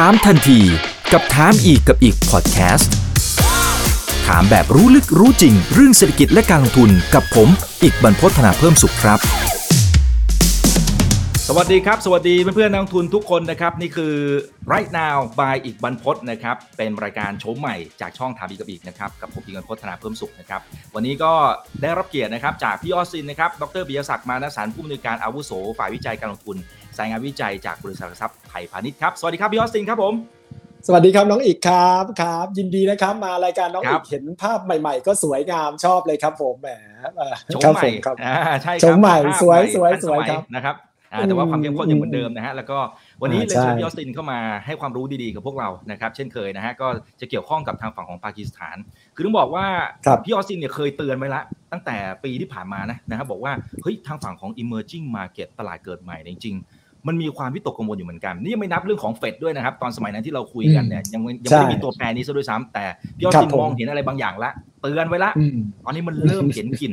ถามทันทีกับถามอีกกับอีกพอดแคสต์ถามแบบรู้ลึกรู้จริง เรื่องเศรษฐกิจและการลงทุนกับผม อีกบรรพฒนาเพิ่มสุขครับ สวัสดีครับ สวัสดีเพื่อนๆนักลงทุนทุกคนนะครับ นี่คือ right now by อีกบรรพฒนะครับ เป็นรายการโฉมใหม่จากช่องถามอีกกับอีกนะครับกับผมอีกบรรพฒนาเพิ่มสุขนะครับวันนี้ก็ได้รับเกียรตินะครับจากพี่ออสซินนะครับดรปิยศักดิ์มานะสารผู้อำนวยการอาวุโสฝ่ายวิจัยการลงทุน สายงานวิจัยจากบริษัทหลักทรัพย์ไทยพาณิชย์ครับ สวัสดีครับพี่ออสซินครับผม สวัสดีครับน้องอีกครับครับ ยินดีนะครับมารายการน้องครัอีบกเห็นภาพใหม่ ๆ ก็สวยงามชอบเลยครับผมแหมเอ่อโฉมครับใหผม่มครับอ่าใช่ครับโฉมใหม่ภาพสวยใหม่สวยทันสวยมัครับนะครับอ่าแต่ว่าความเข้มข้นยังเหมือนเดิมนะฮะแล้วก็วันนี้อ่าเลยเชิญใช่พี่ออสตินเข้ามาให้ความรู้ดีๆกับพวกเรานะครับ เช่นเคยนะฮะก็จะเกี่ยวข้องกับทางฝั่งของปากีสถาน คือต้องบอกว่าครับพี่ออสตินเนี่ยเคยเตือนไว้ละ ตั้งแต่ปีที่ผ่านมานะนะครับบอกว่าเฮ้ยทางฝั่งของ emerging market ตลาดเกิดใหม่เนี่ยจริงๆ มันมีความวิตกกังวลอยู่เหมือนกัน นี่ยังไม่นับเรื่องของเฟดด้วยนะครับ ตอนสมัยนั้นที่เราคุยกันเนี่ยยังไม่ยังไม่ได้มีตัวแปรนี้ซะด้วยซ้ำแต่พี่ออสตินครับผมมองเห็นอะไรบางอย่างละเตือนไว้ละอืมตอนนี้มันเริ่มเห็นกลิ่น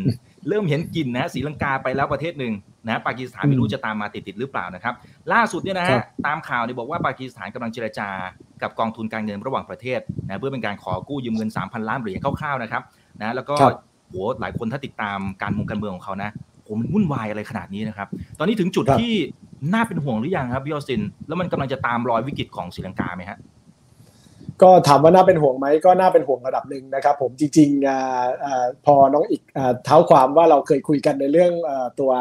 เริ่มเห็นกลิ่นนะศรีลังกาไปแล้วประเทศหนึ่งนะปากีสถานอืมไม่รู้จะตามมาติดๆหรือเปล่านะครับ ล่าสุดเนี่ยนะครัฮะบตามข่าวเนี่ยบอกว่าปากีสถานกำลังเจรจา กับกองทุนการเงินระหว่างประเทศนะเพื่อเป็นการขอกู้ยืมเงิน 3,000 ล้านเหรียญคร่าวๆนะครับนะแล้วก็ครับโหหลายคนถ้าติดตามการเมืองการเมืองของเขานะโหมันวุ่นวายอะไรขนาดนี้นะครับ ตอนนี้ถึงจุดครับที่ น่าเป็นห่วงหรือยังครับพี่ออสติน แล้วมันกำลังจะตามรอยวิกฤตของศรีลังกาไหมฮะก็ถามว่าน่าเป็นห่วงไหมก็น่าเป็นห่วงระดับหนึ่งนะครับ ผมจริงๆอ่าอ่าพอน้องอีกอ่าเท้าความว่าเราเคยคุยกันในเรื่องอ่าตัว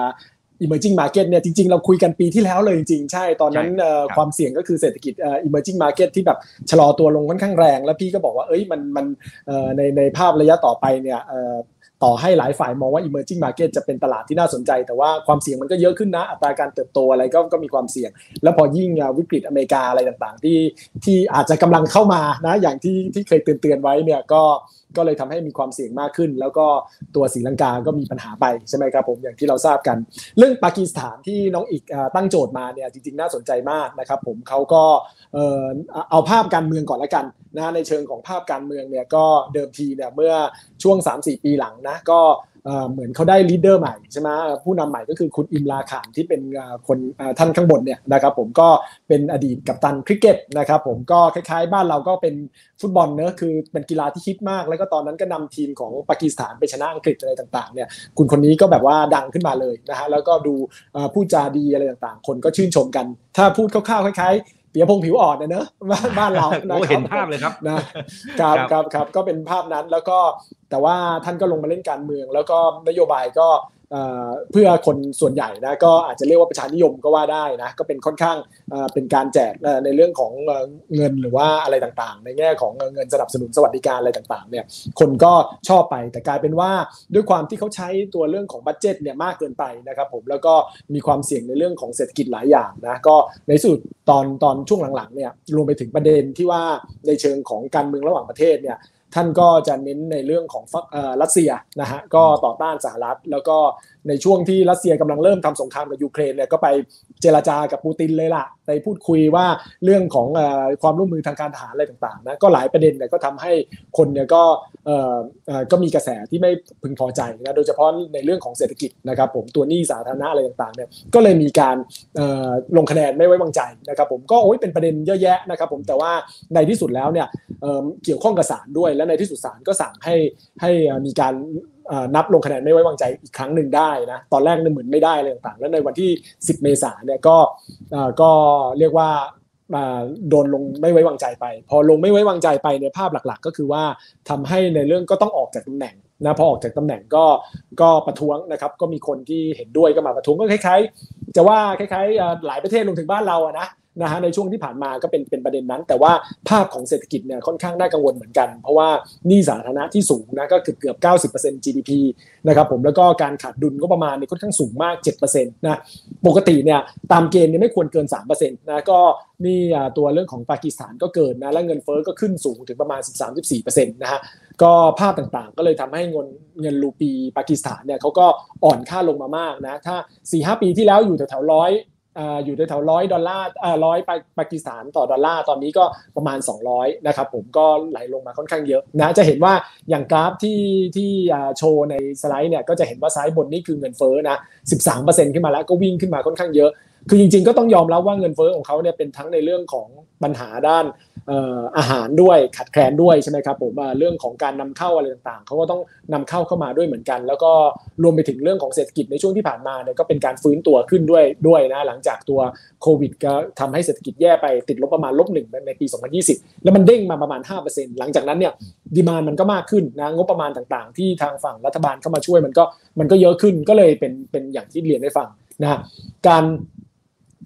emerging market เนี่ยจริงๆ เราคุยกันปีที่แล้วเลยจริงๆ ใช่ตอนนั้นใช่เอ่อครับความเสี่ยงก็คือเศรษฐกิจเอ่อ emerging market ที่แบบชะลอตัวลงค่อนข้างแรง แล้วพี่ก็บอกว่าเอ้ยมันมันเอ่อในในภาพระยะต่อไปเนี่ยเอ่อ ต่อให้หลายฝ่ายมองว่า emerging market จะเป็นตลาดที่น่าสนใจ แต่ว่าความเสี่ยงมันก็เยอะขึ้นนะ อัตราการเติบโตอะไรก็ก็มีความเสี่ยง แล้วพอยิ่งวิกฤตอเมริกาอะไรต่างๆ ที่ที่อาจจะกำลังเข้ามานะอย่างที่ที่เคยเตือนๆไว้เนี่ยก็ ก็เลยทำให้มีความเสี่ยงมากขึ้น แล้วก็ตัวศรีลังกาก็มีปัญหาไปใช่ไหมครับผมอย่างที่เราทราบกัน เรื่องปากีสถานที่น้องอีกตั้งโจทย์มาเนี่ยจริงๆน่าสนใจมากนะครับผมเขาก็เออเอาภาพการเมืองก่อนละกันนะในเชิงของภาพการเมืองเนี่ยก็เดิมทีเนี่ยเมื่อช่วง 3-4 ปีหลังนะก็ เหมือนเขาได้ leader ใหม่ใช่ไหมผู้นำใหม่ก็คือคุณอิมรานข่านที่เป็นคนท่านข้างบนเนี่ยนะครับผมก็เป็นอดีตกัปตันคริกเก็ตนะครับผมก็คล้ายๆ บ้านเราก็เป็นฟุตบอลเนอะคือเป็นกีฬาที่ฮิตมาก แล้วก็ตอนนั้นก็นำทีมของปากีสถานไปชนะอังกฤษอะไรต่างๆเนี่ยคุณคนนี้ก็แบบว่าดังขึ้นมาเลยนะฮะแล้วก็ดูเอ่อพูดจาดีอะไรต่างๆ คนก็ชื่นชมกัน ถ้าพูดคร่าวๆคล้ายๆ เปียพงษ์ผิวอ่อนนะเนอะบ้านบ้านเรานะโอ้ครับเห็นภาพเลยครับนะครับครับครับครับก็เป็นภาพนั้นแล้วก็แต่ว่าท่านก็ลงมาเล่นการเมือง แล้วก็นโยบายก็ เพื่อคนส่วนใหญ่นะก็อาจจะเรียกว่าประชานิยมก็ว่าได้นะก็เป็นค่อนข้างเป็นการแจกในเรื่องของเอ่อเงินหรือว่าอะไรต่างๆ ในแง่ของเงินสนับสนุนสวัสดิการอะไรต่างๆเนี่ยคนก็ชอบไปแต่กลายเป็นว่าด้วยความที่เขาใช้ตัวเรื่องของบัตเจ็ตเนี่ยมากเกินไปนะครับผมแล้วก็มีความเสี่ยงในเรื่องของเศรษฐกิจหลายอย่างนะก็ในสุดตอนตอนช่วงหลังๆเนี่ยรวมไปถึงประเด็นที่ว่าในเชิงของการเมืองระหว่างประเทศเนี่ย ท่านก็จะเน้นในเรื่องของรัสเซียนะฮะก็ต่อต้านสหรัฐแล้วก็ในช่วงที่รัสเซียกำลังเริ่มทำสงครามกับยูเครนเนี่ยก็ไปเจรจากับปูตินเลยล่ะไปพูดคุยว่าเรื่องของอความร่วมมือทางการทหารอะไรต่างๆนะก็หลายประเด็นเนี่ยก็ทำให้คนเนี่ยก็ก็มีกระแสที่ไม่พึงพอใจนะโดยเฉพาะในเรื่องของเศรษฐกิจนะครับผมตัวหนี้สาธารณะอะไรต่างๆเนี่ยก็เลยมีการลงคะแนนไม่ไว้วางใจนะครับผมก็โอ้ยเป็นประเด็นเยอะแยะนะครับผมแต่ว่าในที่สุดแล้วเนี่ยเกี่ยวข้องกับศาลด้วยและในที่สุดศาลก็สั่งให้ให้มีการ นับลงคะแนนไม่ไว้วางใจอีกครั้งหนึ่งได้นะตอนแรกเนี่ยเหมือนไม่ได้อะไรต่างๆ แล้วในวันที่ 10 เมษายนเนี่ยก็ก็เรียกว่าโดนลงไม่ไว้วางใจไป พอลงไม่ไว้วางใจไปในยภาพหลักๆ ก็คือว่าทำให้ในเรื่องก็ต้องออกจากตำแหน่งนะพอออกจากตำแหน่งก็ก็ประท้วงนะครับก็มีคนที่เห็นด้วยก็มาประท้วงก็คล้ายๆ จะว่าคล้ายๆหลายประเทศรวมถึงบ้านเราอะนะ นะฮะในช่วงที่ผ่านมาก็เป็นเป็นประเด็นนั้น แต่ว่าภาพของเศรษฐกิจเนี่ยค่อนข้างน่ากังวลเหมือนกัน เพราะว่านี้สาธารณะที่สูงนะก็เกือบเกือบ 90% GDP นะครับผมแล้วก็การขาดดุลก็ประมาณเนี่ยค่อนข้างสูงมาก 7%นะปกติเนี่ยตามเกณฑ์เนี่ยไม่ควรเกิน 3%นะก็นี่ตัวเรื่องของปากีสถานก็เกินนะและเงินเฟ้อก็ขึ้นสูงถึงประมาณ 13-14%นะฮะก็ภาพต่างๆ ก็เลยทำให้เงินเงินรูปีปากีสถานเนี่ยเขาก็อ่อนค่าลงมามากนะถ้า 4-5 ปีที่แล้วอยู่แถวๆร้อย อยู่แถวร้อยดอลลาร์ร้อยปากีสถานต่อดอลลาร์ตอนนี้ก็ประมาณ 200นะครับผมก็ไหลลงมาค่อนข้างเยอะนะจะเห็นว่าอย่างกราฟที่ที่โชว์ในสไลด์เนี่ยก็จะเห็นว่าซ้ายบนนี่คือเงินเฟ้อนะ 13%ขึ้นมาแล้วก็วิ่งขึ้นมาค่อนข้างเยอะ คือจริงๆก็ต้องยอมรับว่าเงินเฟ้อของเขาเนี่ยเป็นทั้งในเรื่องของ ปัญหาด้านอาหารด้วยขัดแคลนด้วยใช่ไหมครับผมเรื่องของการนำเข้าอะไรต่างๆเขาก็ต้องนำเข้าเข้ามาด้วยเหมือนกัน แล้วก็รวมไปถึงเรื่องของเศรษฐกิจในช่วงที่ผ่านมาเนี่ยก็เป็นการฟื้นตัวขึ้นด้วยด้วยนะหลังจากตัวโควิดก็ทำให้เศรษฐกิจแย่ไปติดลบประมาณลบหนึ่งในปี 2020 แล้วมันเด้งมาประมาณ 5%หลังจากนั้นเนี่ยดีมานมันก็มากขึ้นนะงบประมาณต่างๆ ที่ทางฝั่งรัฐบาลเข้ามาช่วยมันก็มันก็เยอะขึ้นก็เลยเป็นเป็นอย่างที่เรียนให้ฟังนะการ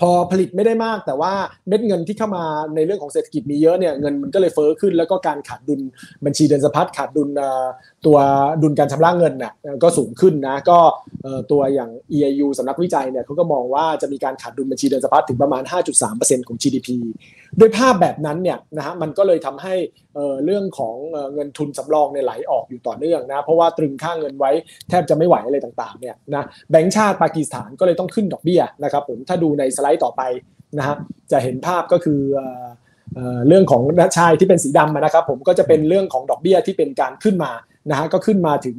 พอผลิตไม่ได้มากแต่ว่าเม็ดเงินที่เข้ามาในเรื่องของเศรษฐกิจมีเยอะเนี่ยเงินมันก็เลยเฟ้อขึ้น แล้วก็การขาดดุลบัญชีเดินสะพัดขาดดุลตัวดุลการชำระเงินน่ะก็สูงขึ้นนะก็ตัวอย่าง EIU สำนักวิจัยเนี่ยเขาก็มองว่าจะมีการขาดดุลบัญชีเดินสะพัดถึงประมาณ 5.3%ของ GDP ด้วยภาพแบบนั้นเนี่ยนะฮะมันก็เลยทำให้เรื่องของเงินทุนสำรองเนี่ยไหลออกอยู่ต่อเนื่องนะเพราะว่าตรึงค่าเงินไว้แทบจะไม่ไหวอะไรต่างๆเนี่ยนะแบงก์ชาติปากีสถานก็เลยต้องขึ้นดอกเบี้ยนะครับผมถ้าดูในสไลด์ต่อไปนะฮะจะเห็นภาพก็คือเรื่องของชายที่เป็นสีดำนะครับผมก็จะเป็นเรื่องของดอกเบี้ยที่เป็นการขึ้นมานะฮะก็ขึ้นมาถึง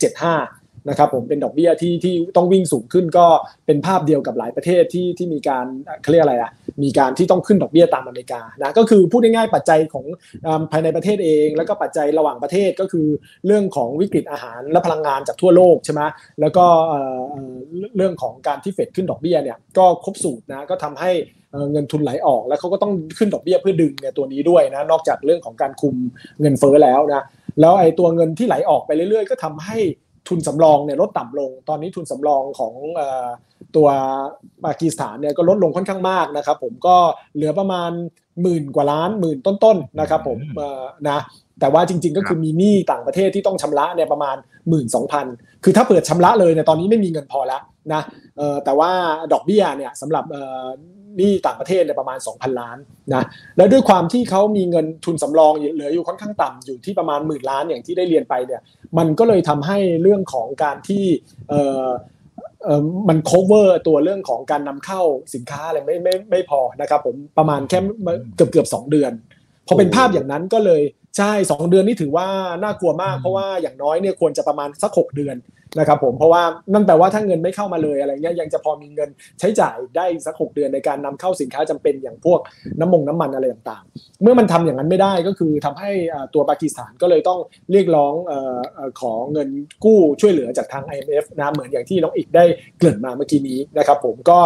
13.75 นะครับผมเป็นดอกเบี้ยที่ที่ต้องวิ่งสูงขึ้นก็เป็นภาพเดียวกับหลายประเทศที่ที่มีการเขาเรียกอะไรอะมีการที่ต้องขึ้นดอกเบี้ยตามอเมริกานะก็คือพูดง่ายๆปัจจัยของภายในประเทศเอง แล้วก็ปัจจัยระหว่างประเทศก็คือเรื่องของวิกฤตอาหารและพลังงานจากทั่วโลกใช่ไหมแล้วก็เรื่องของการที่เฟดขึ้นดอกเบี้ยเนี่ยก็ครบสูตรนะก็ทำให้เงินทุนไหลออกแล้วเขาก็ต้องขึ้นดอกเบี้ยเพื่อดึงเนี่ยตัวนี้ด้วยนะนอกจากเรื่องของการคุมเงินเฟ้อแล้วนะแล้วไอ้ตัวเงินที่ไหลออกไปเรื่อยๆ ก็ทำให้ ทุนสำรองเนี่ยลดต่ำลง ตอนนี้ทุนสำรองของตัวปากีสถานเนี่ยก็ลดลงค่อนข้างมากนะครับ ผมก็เหลือประมาณหมื่นกว่าล้านหมื่นต้นๆนะครับ ผมนะแต่ว่าจริง ๆ ก็คือมีหนี้ต่างประเทศที่ต้องชำระเนี่ยประมาณ 1 2 0 0 0 คือถ้าเปิดชำระเลยเนี่ยตอนนี้ไม่มีเงินพอแล้วนะแต่ว่าดอกเบี้ยเนี่ยสำหรับ หนี้ต่างประเทศเนี่ยประมาณ 2,000 ล้านนะแล้วด้วยความที่เขามีเงินทุนสำรองเหลืออยู่ค่อนข้างต่ำอยู่ที่ประมาณหมื่นล้านอย่างที่ได้เรียนไปเนี่ยมันก็เลยทำให้เรื่องของการที่เออเออมัน cover ตัวเรื่องของการนำเข้าสินค้าอะไรไม่ไม่ไม่พอนะครับผมประมาณแค่เกือบเกือบสองเดือนพอเป็นภาพอย่างนั้นก็เลยใช่สองเดือนนี่ถือว่าน่ากลัวมาก เพราะว่าอย่างน้อยเนี่ยควรจะประมาณสักหกเดือน นะครับผมเพราะว่านั่นแปลว่าถ้าเงินไม่เข้ามาเลยอะไรเงี้ยยังจะพอมีเงินใช้จ่ายได้สักหกเดือนในการนำเข้าสินค้าจำเป็นอย่างพวกน้ำมงน้ำมันอะไรต่างๆ เมื่อมันทำอย่างนั้นไม่ได้ก็คือทำให้ตัวปากีสถานก็เลยต้องเรียกร้องขอเงินกู้ช่วยเหลือจากทาง IMF นะเหมือนอย่างที่น้องอีกได้เกริ่นมาเมื่อกี้นี้นะครับผมก็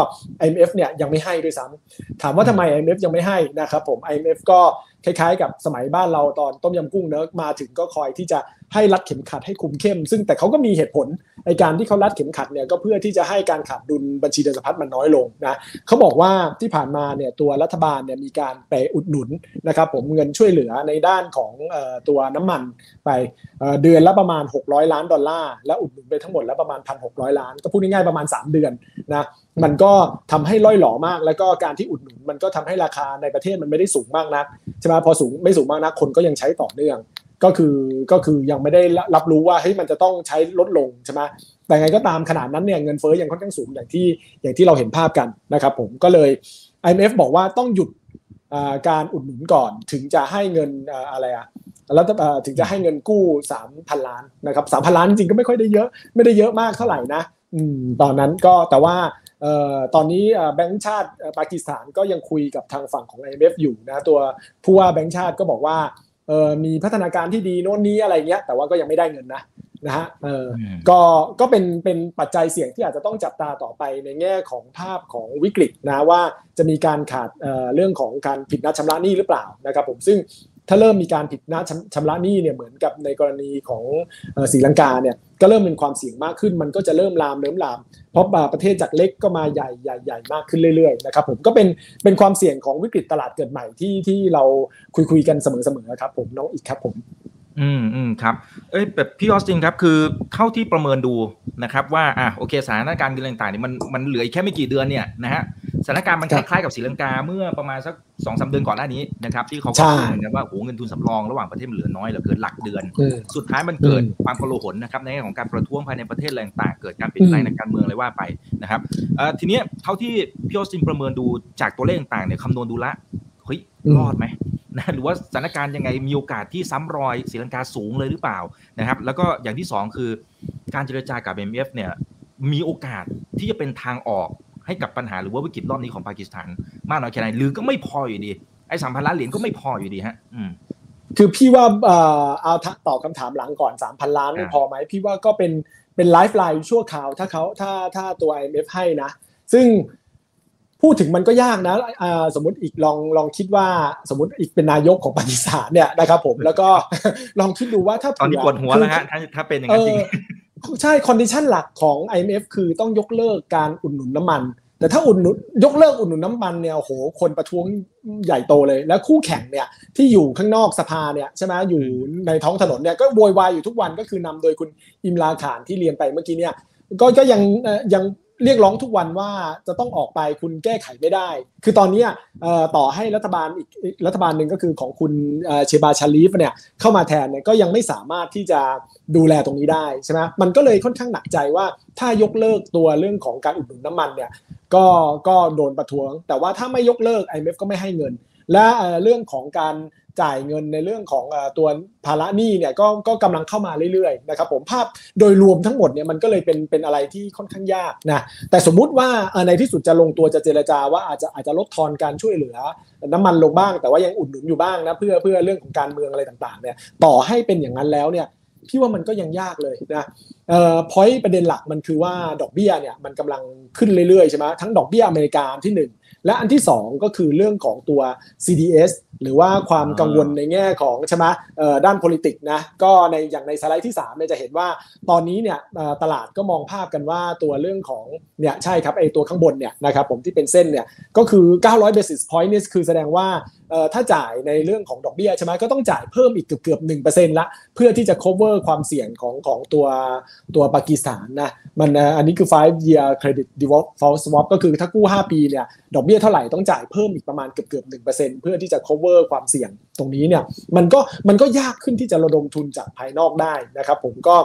IMF เนี่ยยังไม่ให้ด้วยซ้ำถามว่าทำไม IMF ยังไม่ให้นะครับผม IMF ก็คล้ายๆ กับสมัยบ้านเราตอนต้มยำกุ้งเนิร์กมาถึงก็คอยที่จะ ให้รัดเข็มขัดให้คุมเข้ม ซึ่งแต่เขาก็มีเหตุผลในการที่เขารัดเข็มขัดเนี่ยก็เพื่อที่จะให้การขาดดุลบัญชีเดินสะพัดมันน้อยลงนะเขาบอกว่าที่ผ่านมาเนี่ยตัวรัฐบาลเนี่ยมีการไปอุดหนุนนะครับผมเงินช่วยเหลือในด้านของตัวน้ำมันไปเดือนละประมาณ 600 ล้านดอลลาร์และอุดหนุนไปทั้งหมดแล้วประมาณ 1,600 ล้าน ก็พูดง่ายๆประมาณ 3 เดือนนะมันก็ทำให้ล่อยหลอมาก แล้วก็การที่อุดหนุนมันก็ทำให้ราคาในประเทศมันไม่ได้สูงมากนักใช่ไหมพอสูงไม่สูงมากนักคนก็ยังใช้ต่อเนื่อง ก็คือก็คือยังไม่ได้รับรู้ว่าเฮ้ยมันจะต้องใช้ลดลงใช่ไหมแต่ไงก็ตามขนาดนั้นเนี่ยเงินเฟ้อยังค่อนข้างสูงอย่างที่อย่างที่เราเห็นภาพกันนะครับผมก็เลย IMF บอกว่าต้องหยุดการอุดหนุนก่อนถึงจะให้เงินอะไรอะแล้วถึงจะให้เงินกู้สามพันล้านนะครับสามพันล้านจริงก็ไม่ค่อยได้เยอะไม่ได้เยอะมากเท่าไหร่นะตอนนั้นก็แต่ว่าตอนนี้แบงก์ชาติปากีสถานก็ยังคุยกับทางฝั่งของ IMF อยู่นะตัวผู้ว่าแบงก์ชาติก็บอกว่า เออมีพัฒนาการที่ดีโน่นนี้อะไรเงี้ยแต่ว่าก็ยังไม่ได้เงินนะนะฮะเออก็ก็เป็นเป็นปัจจัยเสี่ยงที่อาจจะต้องจับตาต่อไปในแง่ของภาพของวิกฤตนะว่าจะมีการขาดเอ่อเรื่องของการผิดนัดชำระหนี้หรือเปล่านะครับผมซึ่ง ถ้าเริ่มมีการผิดนัดชำระหนี้เนี่ยเหมือนกับในกรณีของศรีลังกาเนี่ยก็เริ่มเป็นความเสี่ยงมากขึ้น มันก็จะเริ่มลามเริ่มลาม เพราะประเทศจากเล็กก็มาใหญ่ใหญ่ใหญ่มากขึ้นเรื่อยๆนะครับผมก็เป็นเป็นความเสี่ยงของวิกฤตตลาดเกิดใหม่ที่ที่เราคุยคุยกันเสมอๆครับผมน้องอีกครับผม อืมอืมครับ เอ้ยแบบพี่ออสตินครับคือเท่าที่ประเมินดูนะครับ ว่าอะโอเคสถานการณ์เงินต่างๆนี่มันมันเหลือแค่ไม่กี่เดือนเนี่ยนะฮะสถานการณ์มันคล้ายๆกับศรีลังกาเมื่อประมาณสักสองสาเดือนก่อนหน้านี้นะครับ ที่เขาก็พูดเหมือนกันว่าโอ้เงินทุนสำรองระหว่างประเทศมันเหลือน้อยเหลือเกินหลักเดือน สุดท้ายมันเกิดความกโลหนนะครับในแง่ของการประท้วงภายในประเทศอะไรต่างๆเกิดการเปลี่ยนแปลงในการเมืองอะไรว่าไปนะครับเอ่อทีนี้เท่าที่พี่ออสตินประเมินดูจากตัวเลขต่างๆเนี่ยคำนวณดูละ เฮ้ยรอดไหมนะหรือว่าสถานการณ์ยังไงมีโอกาสที่ซ้ำรอยศรีลังกาสูงเลยหรือเปล่านะครับ แล้วก็อย่างที่ 2 คือการเจรจากับ MF เนี่ยมีโอกาสที่จะเป็นทางออกให้กับปัญหาหรือว่าวิกฤตรอบนี้ของปากีสถานมากน้อยแค่ไหนหรือก็ไม่พออยู่ดีไอ้สามพันล้านเหรียญก็ไม่พออยู่ดีฮะอืมคือพี่ว่าเอ่อเอาตอบคำถามหลังก่อน3,000ล้านไม่พอไหมพี่ว่าก็เป็นเป็นไลฟ์ไลน์ชั่วคราวถ้าเขาถ้าถ้าตัว IMF ให้นะ ซึ่ง พูดถึงมันก็ยากนะอ่าสมมติอีกลองลองคิดว่าสมมติอีกเป็นนายกของปากีสถานเนี่ยนะครับผมแล้วก็ลองคิดดูว่าถ้าตอนนี้ปวดหัวแล้วฮะถ้าถ้าเป็นอย่างนั้นจริงใช่คอนดิชันหลักของ IMF คือต้องยกเลิกการอุดหนุนน้ำมัน แต่ถ้าอุดหนุนยกเลิกอุดหนุนน้ำมันเนี่ยโอ้โหคนประท้วงใหญ่โตเลย แล้วคู่แข่งเนี่ยที่อยู่ข้างนอกสภาเนี่ยใช่ไหมอยู่ในท้องถนนเนี่ยก็โวยวายอยู่ทุกวันก็คือนำโดยคุณอิมราขานที่เรียนไปเมื่อกี้เนี่ยก็ก็ยังยัง เรียกร้องทุกวันว่าจะต้องออกไปคุณแก้ไขไม่ได้ คือตอนนี้ต่อให้รัฐบาลอีกรัฐบาลหนึ่งก็คือของคุณเชบาชาลีฟเนี่ยเข้ามาแทนเนี่ยก็ยังไม่สามารถที่จะดูแลตรงนี้ได้ใช่ไหมมันก็เลยค่อนข้างหนักใจว่าถ้ายกเลิกตัวเรื่องของการอุดหนุนน้ำมันเนี่ยก็ก็โดนประท้วง แต่ว่าถ้าไม่ยกเลิก IMF ก็ไม่ให้เงิน และเรื่องของการ จ่ายเงินในเรื่องของตัวภาระหนี้เนี่ยก็ก็กำลังเข้ามาเรื่อยๆนะครับผมภาพโดยรวมทั้งหมดเนี่ยมันก็เลยเป็นเป็นอะไรที่ค่อนข้างยากนะแต่สมมุติว่าในที่สุดจะลงตัวจะเจรจาว่าอาจจะอาจจะลดทอนการช่วยเหลือ น้ำมันลงบ้าง แต่ว่ายังอุดหนุนอยู่บ้างนะเพื่อเพื่อเรื่องของการเมืองอะไรต่างๆเนี่ยต่อให้เป็นอย่างนั้นแล้วเนี่ยพี่ว่ามันก็ยังยากเลยนะเอ่อพอยประเด็นหลักมันคือว่าดอกเบี้ยเนี่ยมันกำลังขึ้นเรื่อยๆใช่ไหมทั้งดอกเบี้ยอเมริกาที่1 และอันที่ 2 ก็คือเรื่องของตัว CDS หรือว่าความกังวลในแง่ของใช่ไหมด้าน p o l i t i c นะก็ในอย่างในสไลด์ที่3เนี่ยจะเห็นว่าตอนนี้เนี่ยตลาดก็มองภาพกันว่าตัวเรื่องของเนี่ยใช่ครับไอตัวข้างบนเนี่ยนะครับผมที่เป็นเส้นเนี่ยก็คือ 900 basis point นี่คือแสดงว่าถ้าจ่ายในเรื่องของดอกเบี้ยใช่ไหมก็ต้องจ่ายเพิ่มอีกเกือบเกือบหนึ่งเปอร์เซ็นต์ละเพื่อที่จะ cover ความเสี่ยงของของตัวตัวปากีสถานนะมันอันนี้คือ five year credit default swap ก็คือถ้ากู้ 5 ปีเนี่ยดอกเบี้ยเท่าไหร่ต้องจ่ายเพิ่มอีกประมาณเกือบเกือบหนึ่งเปอร์เซ็นต์เพื่อที่จะ cover ความเสี่ยงตรงนี้เนี่ยมันก็มันก็ยากขึ้นที่จะระดมทุนจากภายนอกได้นะครับผมก็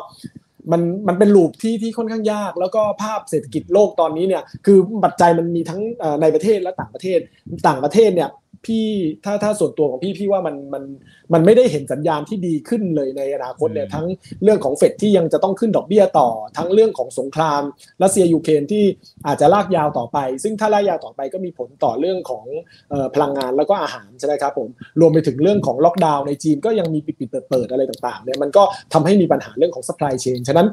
มันมันเป็นลูปที่ที่ค่อนข้างยาก แล้วก็ภาพเศรษฐกิจโลกตอนนี้เนี่ยคือปัจจัยมันมีทั้งในประเทศและต่างประเทศต่างประเทศเนี่ย พี่ถ้าถ้าส่วนตัวของพี่พี่ว่ามันมัน มันไม่ได้เห็นสัญญาณที่ดีขึ้นเลยในอนาคตเนี่ยทั้งเรื่องของเฟดที่ยังจะต้องขึ้นดอกเบี้ยต่อ ทั้งเรื่องของสงครามรัสเซียยูเครนที่อาจจะลากยาวต่อไป ซึ่งถ้าลากยาวต่อไปก็มีผลต่อเรื่องของพลังงานแล้วก็อาหารใช่ไหมครับผมรวมไปถึงเรื่องของล็อกดาวน์ในจีนก็ยังมีปิดปิดเปิดเปิดอะไรต่างๆเนี่ยมันก็ทำให้มีปัญหาเรื่องของ supply chain ฉะนั้น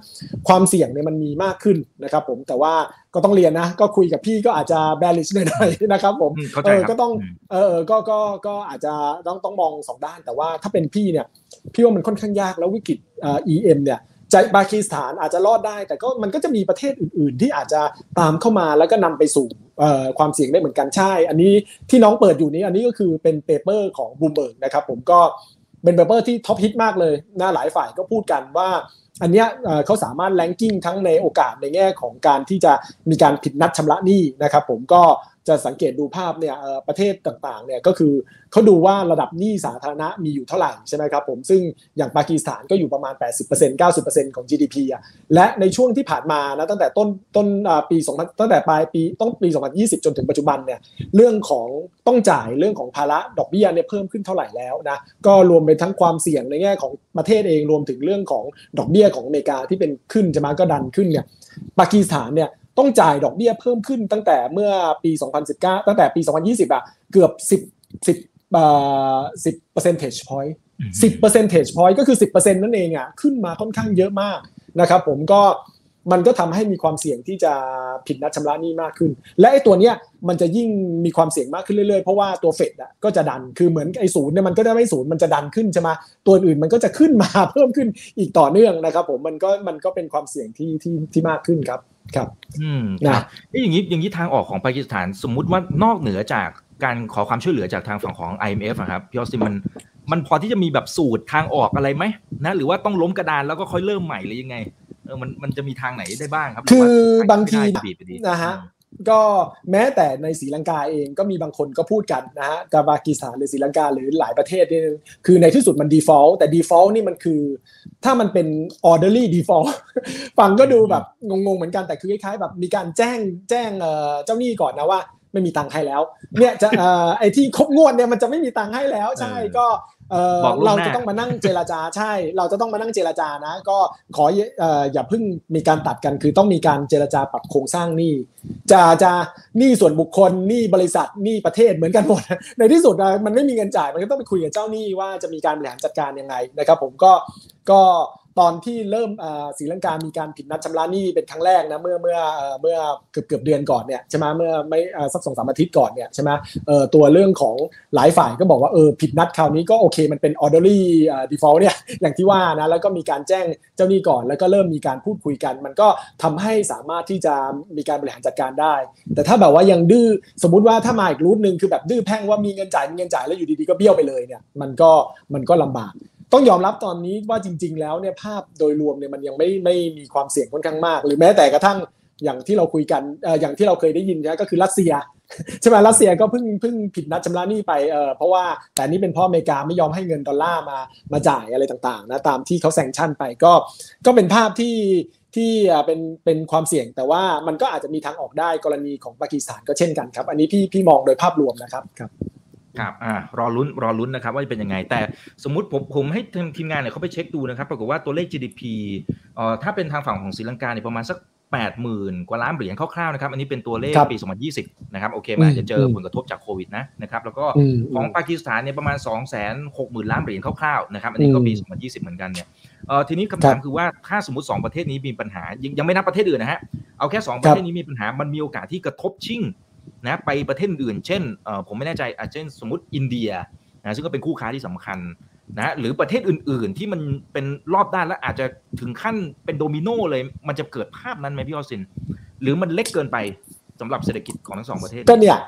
ความเสี่ยงเนี่ยมันมีมากขึ้นนะครับผมแต่ว่าก็ต้องเรียนนะ ก็คุยกับพี่ก็อาจจะ bearish หน่อยๆนะครับผมเออก็ต้องเออก็ก็ก็อาจจะต้องต้องมองสองด้านแต่ว่าถ้าเป็นพี่เนี่ยพี่ว่ามันค่อนข้างยากแล้ววิกฤต EM เนี่ยใจปากีสถานอาจจะรอดได้ แต่ก็มันก็จะมีประเทศอื่น ๆ ที่อาจจะตามเข้ามาแล้วก็นำไปสู่ความเสี่ยงได้เหมือนกันใช่ อันนี้ที่น้องเปิดอยู่นี้อันนี้ก็คือเป็น paper ของบูมเบิร์กนะครับผมก็เป็น paper ที่ top hit มากเลยนะหลายฝ่ายก็พูดกันว่า อันนี้เขาสามารถ ranking ทั้งในโอกาสในแง่ของการที่จะมีการผิดนัดชำระหนี้นะครับผมก็จะสังเกตดูภาพเนี่ยประเทศต่างๆเนี่ยก็คือเขาดูว่าระดับหนี้สาธารณะมีอยู่เท่าไหร่ใช่ไหมครับผมซึ่งอย่างปากีสถานก็อยู่ประมาณ 80% 90%ของ GDP อะและในช่วงที่ผ่านมานะตั้งแต่ต้นต้นปี2000ตั้งแต่ปลายปีต้องปี 2020 จนถึงปัจจุบันเนี่ยเรื่องของต้องจ่ายเรื่องของภาระดอกเบี้ยเนี่ยเพิ่มขึ้นเท่าไหร่แล้วนะก็รวมไปทั้งความเสี่ยงในแง่ของประเทศเองรวมถึงเรื่องของดอกเบี้ยของอเมริกาที่เป็นขึ้นใช่ไหมก็ดันขึ้นเนี่ยปากีสถานเนี่ยต้องจ่ายดอกเบี้ยเพิ่มขึ้นตั้งแต่เมื่อปี 2019 ตั้งแต่ปี 2020 อะ เกือบ 10 10อ่า10 percentage point 10 percentage point ก็คือ 10%นั่นเองอะขึ้นมาค่อนข้างเยอะมากนะครับผมก็ มันก็ทำให้มีความเสี่ยงที่จะผิดนัดชำระหนี้มากขึ้น และไอ้ตัวเนี้ยมันจะยิ่งมีความเสี่ยงมากขึ้นเรื่อยๆ เพราะว่าตัวเฟดอะก็จะดันคือเหมือนไอ้ศูนย์เนี่ยมันก็จะไม่ศูนย์มันจะดันขึ้นใช่ไหมตัวอื่นมันก็จะขึ้นมาเพิ่มขึ้นอีกต่อเนื่องนะครับ ผมมันก็มันก็เป็นความเสี่ยงที่ที่ที่มากขึ้นครับครับ อืมนะอย่างนี้อย่างนี้ทางออกของปากีสถานสมมุติว่านอกเหนือจากการขอความช่วยเหลือจากทางฝั่งของ IMF นะครับพี่ออสติมันมันพอที่จะมีแบบสูตรทางออกอะไรไหมนะหรือว่าต้องล้มกระดานแล้วก็ค่อยเริ่มใหม่หรือยังไงเออมันมันจะมีทางไหนได้บ้างครับ คือบางทีนะฮะก็แม้แต่ในศรีลังกาเองก็มีบางคนก็พูดกันนะฮะกาบากีสถานหรือศรีลังกาหรือหลายประเทศนี่คือในที่สุดมัน default แต่ default นี่มันคือ ถ้ามันเป็น orderly default ฟังก็ดูแบบงงๆเหมือนกันแต่คือคล้ายๆแบบมีการแจ้งแจ้งเจ้าหนี้ก่อนนะว่า ไม่มีตังค์ให้แล้ว เนี่ยจะไอ้ที่ครบงวดเนี่ยมันจะไม่มีตังค์ให้แล้ว ใช่ก็เราจะต้องมานั่งเจรจาใช่ เราจะต้องมานั่งเจรจานะ ก็ขออย่าเพิ่งมีการตัดกันคือต้องมีการเจรจาปรับโครงสร้างหนี้จะจะหนี้ส่วนบุคคลหนี้บริษัทหนี้ประเทศเหมือนกันหมด ในที่สุดมันไม่มีเงินจ่ายมันก็ต้องไปคุยกับเจ้าหนี้ว่าจะมีการบริหารจัดการยังไงนะครับ ผมก็ก็ ตอนที่เริ่มศรีลังกามีการผิดนัดชำระหนี้เป็นครั้งแรกนะเมื่อเมื่อเมื่อเกือบเกือบเดือนก่อนเนี่ยใช่ไหมเมื่อไม่สักสองสามอาทิตย์ก่อนเนี่ยใช่ไหมตัวเรื่องของหลายฝ่ายก็บอกว่าเออผิดนัดคราวนี้ก็โอเคมันเป็น orderly default เนี่ยอย่างที่ว่านะแล้วก็มีการแจ้งเจ้าหนี้ก่อน แล้วก็เริ่มมีการพูดคุยกัน มันก็ทำให้สามารถที่จะมีการบริหารจัดการได้ แต่ถ้าแบบว่ายังดื้อสมมุติว่าถ้ามาอีก route หนึ่งคือแบบดื้อแพ่งว่ามีเงินจ่ายมีเงินจ่ายแล้วอยู่ดีๆก็เบี้ยวไปเลยเนี่ยมันก็มันก็ลำบาก ต้องยอมรับตอนนี้ว่าจริง ๆ แล้วเนี่ยภาพโดยรวมเนี่ยมันยังไม่ไม่มีความเสี่ยงค่อนข้างมาก หรือแม้แต่กระทั่งอย่างที่เราคุยกันเอ่ออย่างที่เราเคยได้ยินนะก็คือรัสเซียใช่ไหมรัสเซียก็เพิ่งเพิ่งผิดนัดชำระหนี้ไปเออเพราะว่าแต่นี่เป็นเพราะอเมริกาไม่ยอมให้เงินดอลลาร์มามาจ่ายอะไรต่างๆนะตามที่เขา sanction ไปก็ก็เป็นภาพที่ที่เป็นเป็นความเสี่ยงแต่ว่ามันก็อาจจะมีทางออกได้กรณีของปากีสถานก็เช่นกันครับ อันนี้พี่พี่มองโดยภาพรวมนะครับครับ ครับอ่ารอลุ้นรอลุ้นนะครับว่าจะเป็นยังไง แต่สมมติผมผมให้ทีมงานเนี่ยเขาไปเช็คดูนะครับปรากฏว่าตัวเลข GDP เอ่อถ้าเป็นทางฝั่งของศรีลังกาเนี่ยประมาณสักแปดหมื่นกว่าล้านเหรียญคร่าวๆนะครับอันนี้เป็นตัวเลขปี 2020 นะครับโอเคมันอาจจะเจอผลกระทบจากโควิดนะนะครับแล้วก็ของปากีสถานเนี่ยประมาณ 2 6 0 0 0 0 ล้านเหรียญคร่าวๆนะครับอันนี้ก็ปี 2020 เหมือนกันเนี่ยเออทีนี้คำถามคือว่าถ้าสมมติ 2 ประเทศนี้มีปัญหายังไม่นับประเทศอื่นนะฮะเอาแค่ 2 ประเทศนี้มีปัญหามันมีโอกาสที่กระทบชิ่ง นะไปประเทศอื่น เช่นผมไม่แน่ใจอาจเช่นสมมติอินเดียนะซึ่งก็เป็นคู่ค้าที่สำคัญนะหรือประเทศอื่น ๆ ที่มันเป็นรอบด้านและอาจจะถึงขั้นเป็นโดมิโนเลยมันจะเกิดภาพนั้นไหมพี่ออสิน หรือมันเล็กเกินไปสำหรับเศรษฐกิจของทั้งสองประเทศก็เนี่ย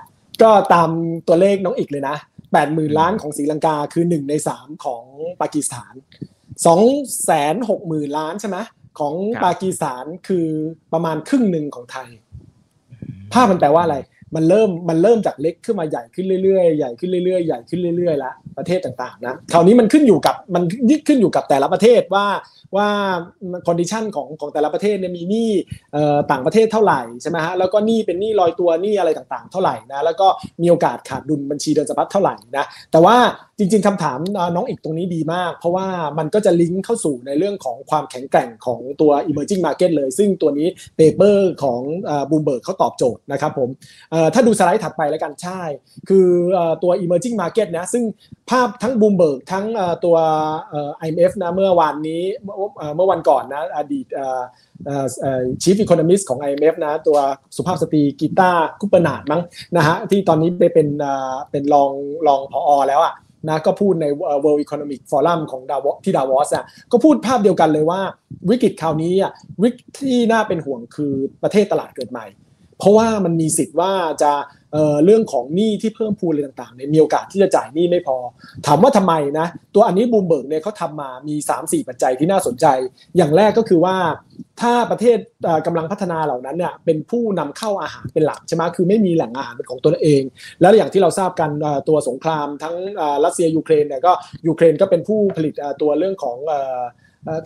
ก็ตามตัวเลขน้องอีกเลยนะแปดหมื่นล้านของศรีลังกาคือหนึ่งในสามของปากีสถานสองแสนหกหมื่นล้านใช่ไหมของปากีสถานคือประมาณครึ่งหนึ่งของไทย ภาพมันแปลว่าอะไร มันเริ่มมันเริ่มจากเล็กขึ้นมาใหญ่ขึ้นเรื่อยๆ ใหญ่ขึ้นเรื่อยๆ ใหญ่ขึ้นเรื่อยๆละประเทศต่างๆนะคราวนี้มันขึ้นอยู่กับมันยึดขึ้นอยู่กับแต่ละประเทศว่าว่า condition ของของแต่ละประเทศเนี่ยมีหนี้ต่างประเทศเท่าไหร่ใช่ไหมฮะแล้วก็หนี้เป็นหนี้ลอยตัวหนี้อะไรต่างๆ เท่าไหร่นะแล้วก็มีโอกาสขาดดุลบัญชีเดินสะพัดเท่าไหร่นะแต่ว่าจริง ๆคำถามน้องอีกตรงนี้ดีมาก เพราะว่ามันก็จะลิงก์เข้าสู่ในเรื่องของความแข็งแกร่งของตัว emerging market เลย ซึ่งตัวนี้ paper ของบูมเบิร์กเขาตอบโจทย์นะครับผมถ้าดูสไลด์ถัดไปแล้วกันใช่ คือตัว emerging market นะซึ่งภาพทั้งบูมเบิร์กทั้งตัว IMF นะเมื่อวานนี้เมื่อวันก่อนนะอดีต chief economist ของ IMF นะตัวสุภาพสตรีกีตาคุปเปอร์นาดมั้งนะฮะที่ตอนนี้ไปเป็นเป็นรองรองพออแล้วอะ นะก็พูดใน World Economic Forum ของดาวที่ดาวอสอะก็พูดภาพเดียวกันเลยว่าวิกฤตคราวนี้อะวิกที่น่าเป็นห่วงคือประเทศตลาดเกิดใหม่ เพราะว่ามันมีสิทธิ์ว่าจะ เรื่องของหนี้ที่เพิ่มพูนอะไรต่างๆเนี่ยมีโอกาสที่จะจ่ายหนี้ไม่พอ ถามว่าทำไมนะ ตัวอันนี้บูมเบิร์กเนี่ยเขาทำมามี 3-4 ปัจจัยที่น่าสนใจ อย่างแรกก็คือว่าถ้าประเทศกำลังพัฒนาเหล่านั้นเนี่ยเป็นผู้นำเข้าอาหารเป็นหลักใช่ไหมคือไม่มีแหล่งอาหารเป็นของตัวเอง แล้วอย่างที่เราทราบกันตัวสงครามทั้งรัสเซียยูเครนเนี่ยก็ยูเครนก็เป็นผู้ผลิตตัวเรื่องของ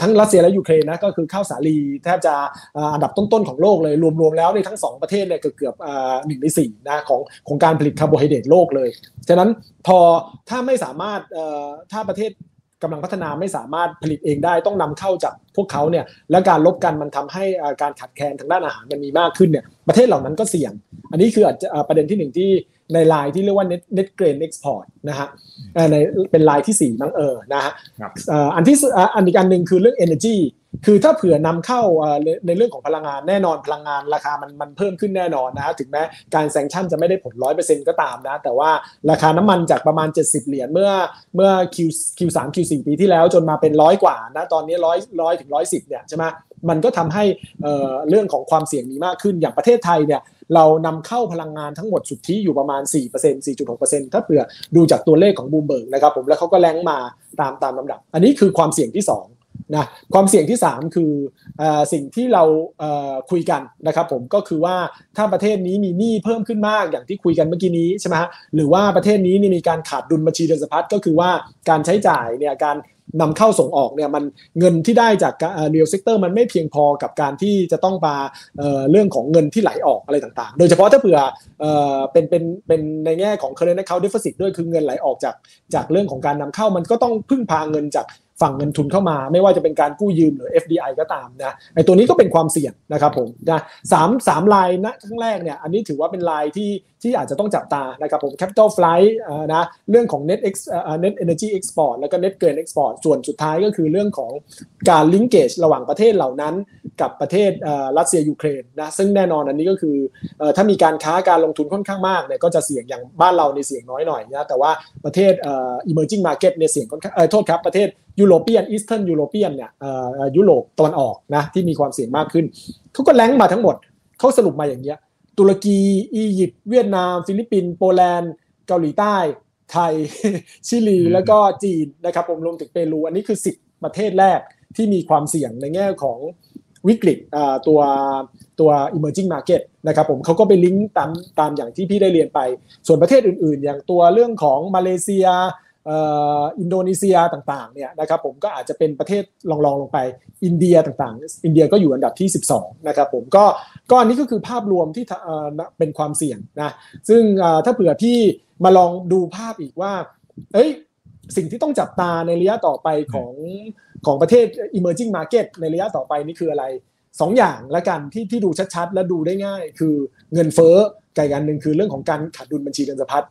ทั้งรัสเซียและยูเครนนะก็คือข้าวสาลีแทบจะอันดับต้นๆของโลกเลยรวมๆแล้วในทั้งสองประเทศเนี่ยเกือบหนึ่งในสี่นะของของการผลิตคาร์โบไฮเดรตโลกเลยฉะนั้นพอถ้าไม่สามารถถ้าประเทศกำลังพัฒนาไม่สามารถผลิตเองได้ต้องนำเข้าจาก พวกเขาเนี่ยและการรบกันมันทำให้การขาดแคลนทางด้านอาหารมันมีมากขึ้นเนี่ยประเทศเหล่านั้นก็เสี่ยง อันนี้คืออาจจะประเด็นที่หนึ่งที่ในไลน์ที่เรียกว่า net net grain export นะฮะในเป็นไลน์ที่4มั้งเออนะฮะอันที่อันอีกอันหนึ่งคือเรื่อง energy คือถ้าเผื่อนำเข้าในเรื่องของพลังงานแน่นอนพลังงานราคามันมันเพิ่มขึ้นแน่นอนนะถึงแม้การแซงชั่นจะไม่ได้ผลร้อยเปอร์เซ็นต์ก็ตามนะ แต่ว่าราคาน้ำมันจากประมาณ 70 เหรียญเมื่อเมื่อ Q Q3 Q4 ปีที่แล้วจนมาเป็นร้อยกว่านะตอนนี้ร้อยร้อยถึงร้อยสิบเนี่ยใช่ไหมมันก็ทำให้เรื่องของความเสี่ยงมีมากขึ้นอย่างประเทศไทยเนี่ยเรานำเข้าพลังงานทั้งหมดสุทธิอยู่ประมาณ 4% 4.6%ถ้าเผื่อดูจากตัวเลขของบูมเบิร์กนะครับผมแล้วเขาก็แรงมาตามตามลำดับ อันนี้คือความเสี่ยงที่ 2นะความเสี่ยงที่ 3 คืออสิ่งที่เราคุยกันนะครับผมก็คือว่าถ้าประเทศนี้มีหนี้เพิ่มขึ้นมากอย่างที่คุยกันเมื่อกี้นี้ใช่ไหมฮะหรือว่าประเทศนี้นี่มีการขาดดุลบัญชีเดินสะพัดก็คือว่าการใช้จ่ายเนี่ยการ นำเข้าส่งออกเนี่ยมันเงินที่ได้จาก real sector มันไม่เพียงพอกับการที่จะต้องมาเรื่องของเงินที่ไหลออกอะไรต่างๆ โดยเฉพาะถ้าเผื่อเป็นเป็นเป็นในแง่ของ current account deficit ด้วยคือเงินไหลออกจากจากเรื่องของการนำเข้ามันก็ต้องพึ่งพาเงินจาก ฝั่งเงินทุนเข้ามา ไม่ว่าจะเป็นการกู้ยืมหรือ FDI ก็ตามนะไอตัวนี้ก็เป็นความเสี่ยงนะครับผมนะสามสามลายนะครั้งแรกเนี่ยอันนี้ถือว่าเป็นลายที่ที่อาจจะต้องจับตานะครับผม capital flight นะเรื่องของ net ex net energy export แล้วก็ net grain export ส่วนสุดท้ายก็คือเรื่องของการ linkage ระหว่างประเทศเหล่านั้น กับประเทศรัสเซียยูเครนนะซึ่งแน่นอนอันนี้ก็คือถ้ามีการค้าการลงทุนค่อนข้างมากเนี่ยก็จะเสี่ยงอย่างบ้านเราในเสี่ยงน้อยหน่อยนะแต่ว่าประเทศ emerging market ในเสี่ยงค่อนข้างโทษครับประเทศ European Eastern European เนี่ยยุโรปตะวันออกนะที่มีความเสี่ยงมากขึ้นเขาก็ rank มาทั้งหมดเขาสรุปมาอย่างเงี้ยตุรกี อียิปต์เวียดนาม ฟิลิปปินส์โปแลนด์ เกาหลีใต้ ไทย ชิลี แล้วก็จีนนะครับผมรวมถึงเปรู อันนี้คือ 10 ประเทศแรกที่มีความเสี่ยงในแง่ของวิกฤตตัวตัว emerging market นะครับผมเขาก็ไปลิงก์ตามตามอย่างที่พี่ได้เรียนไป ส่วนประเทศอื่นๆ อย่างตัวเรื่องของมาเลเซีย อินโดนีเซียต่างๆเนี่ยนะครับผมก็อาจจะเป็นประเทศลองๆลงไปอินเดียต่างๆ อินเดียก็อยู่อันดับที่ 12นะครับผมก็ก็อันนี้ก็คือภาพรวมที่เป็นความเสี่ยงนะซึ่งถ้าเผื่อพี่มาลองดูภาพอีกว่าเอ้ยสิ่งที่ต้องจับตาในระยะต่อไปของของประเทศ emerging market ในระยะต่อไปนี่คืออะไรสองอย่างละกันที่ที่ดูชัดๆ และดูได้ง่าย คือเงินเฟ้อไกลกันหนึ่งคือเรื่องของการขาดดุลบัญชีเงินสะพัด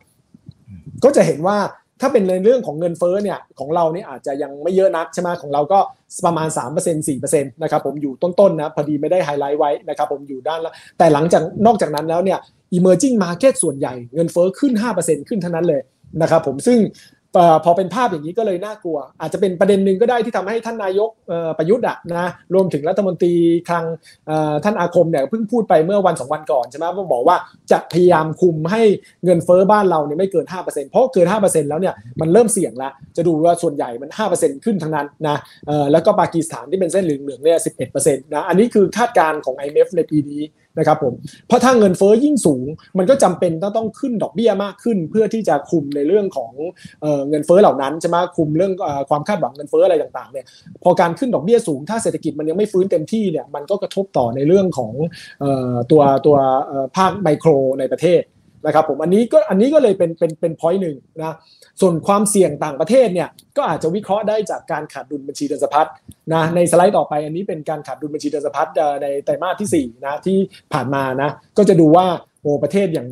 ก็จะเห็นว่า ถ้าเป็นในเรื่องของเงินเฟ้อเนี่ยของเราเนี่ยอาจจะยังไม่เยอะนักใช่ไหมของเราก็ประมาณ 3% 4%นะครับผมอยู่ต้นๆนะพอดีไม่ได้ไฮไลท์ไว้นะครับผมอยู่ด้านละแต่หลังจากนอกจากนั้นแล้วเนี่ย emerging market ส่วนใหญ่เงินเฟ้อขึ้น 5%ขึ้นเท่านั้นเลยนะครับผมซึ่ง พอเป็นภาพอย่างนี้ก็เลยน่ากลัว อาจจะเป็นประเด็นหนึ่งก็ได้ที่ทำให้ท่านนายกประยุทธ์อะนะรวมถึงรัฐมนตรีคลังท่านอาคมเนี่ยเพิ่งพูดไปเมื่อวันสองวันก่อนใช่ไหมว่าบอกว่าจะพยายามคุมให้เงินเฟ้อบ้านเราเนี่ยไม่เกิน 5%เพราะเกิน 5%แล้วเนี่ยมันเริ่มเสี่ยงล้วจะดูว่าส่วนใหญ่มัน 5%ขึ้นทั้งนั้นนะแล้วก็ปากีสถานที่เป็นเส้นเหลืองๆเนี่ย11%นะอันนี้คือคาดการณ์ของ IMF ในปีนี้ นะครับผมเพราะถ้าเงินเฟ้อยิ่งสูง มันก็จำเป็นต้องต้องขึ้นดอกเบี้ยมากขึ้น เพื่อที่จะคุมในเรื่องของเงินเฟ้อเหล่านั้นใช่ไหมคุมเรื่องความคาดหวังเงินเฟ้ออะไรต่างๆเนี่ยพอการขึ้นดอกเบี้ยสูง ถ้าเศรษฐกิจมันยังไม่ฟื้นเต็มที่เนี่ยมันก็กระทบต่อในเรื่องของตัวตัวภาคไมโครในประเทศนะครับผมอันนี้ก็อันนี้ก็เลยเป็นเป็นเป็นพอยต์หนึ่งนะ ส่วนความเสี่ยงต่างประเทศเนี่ยก็อาจจะวิเคราะห์ได้จากการขาดดุลบัญชีเดินสะพัดนะในสไลด์ต่อไปอันนี้เป็นการขาดดุลบัญชีเดินสะพัดในไตรมาสที่4นะที่ผ่านมานะก็จะดูว่าโอ้ประเทศอย่าง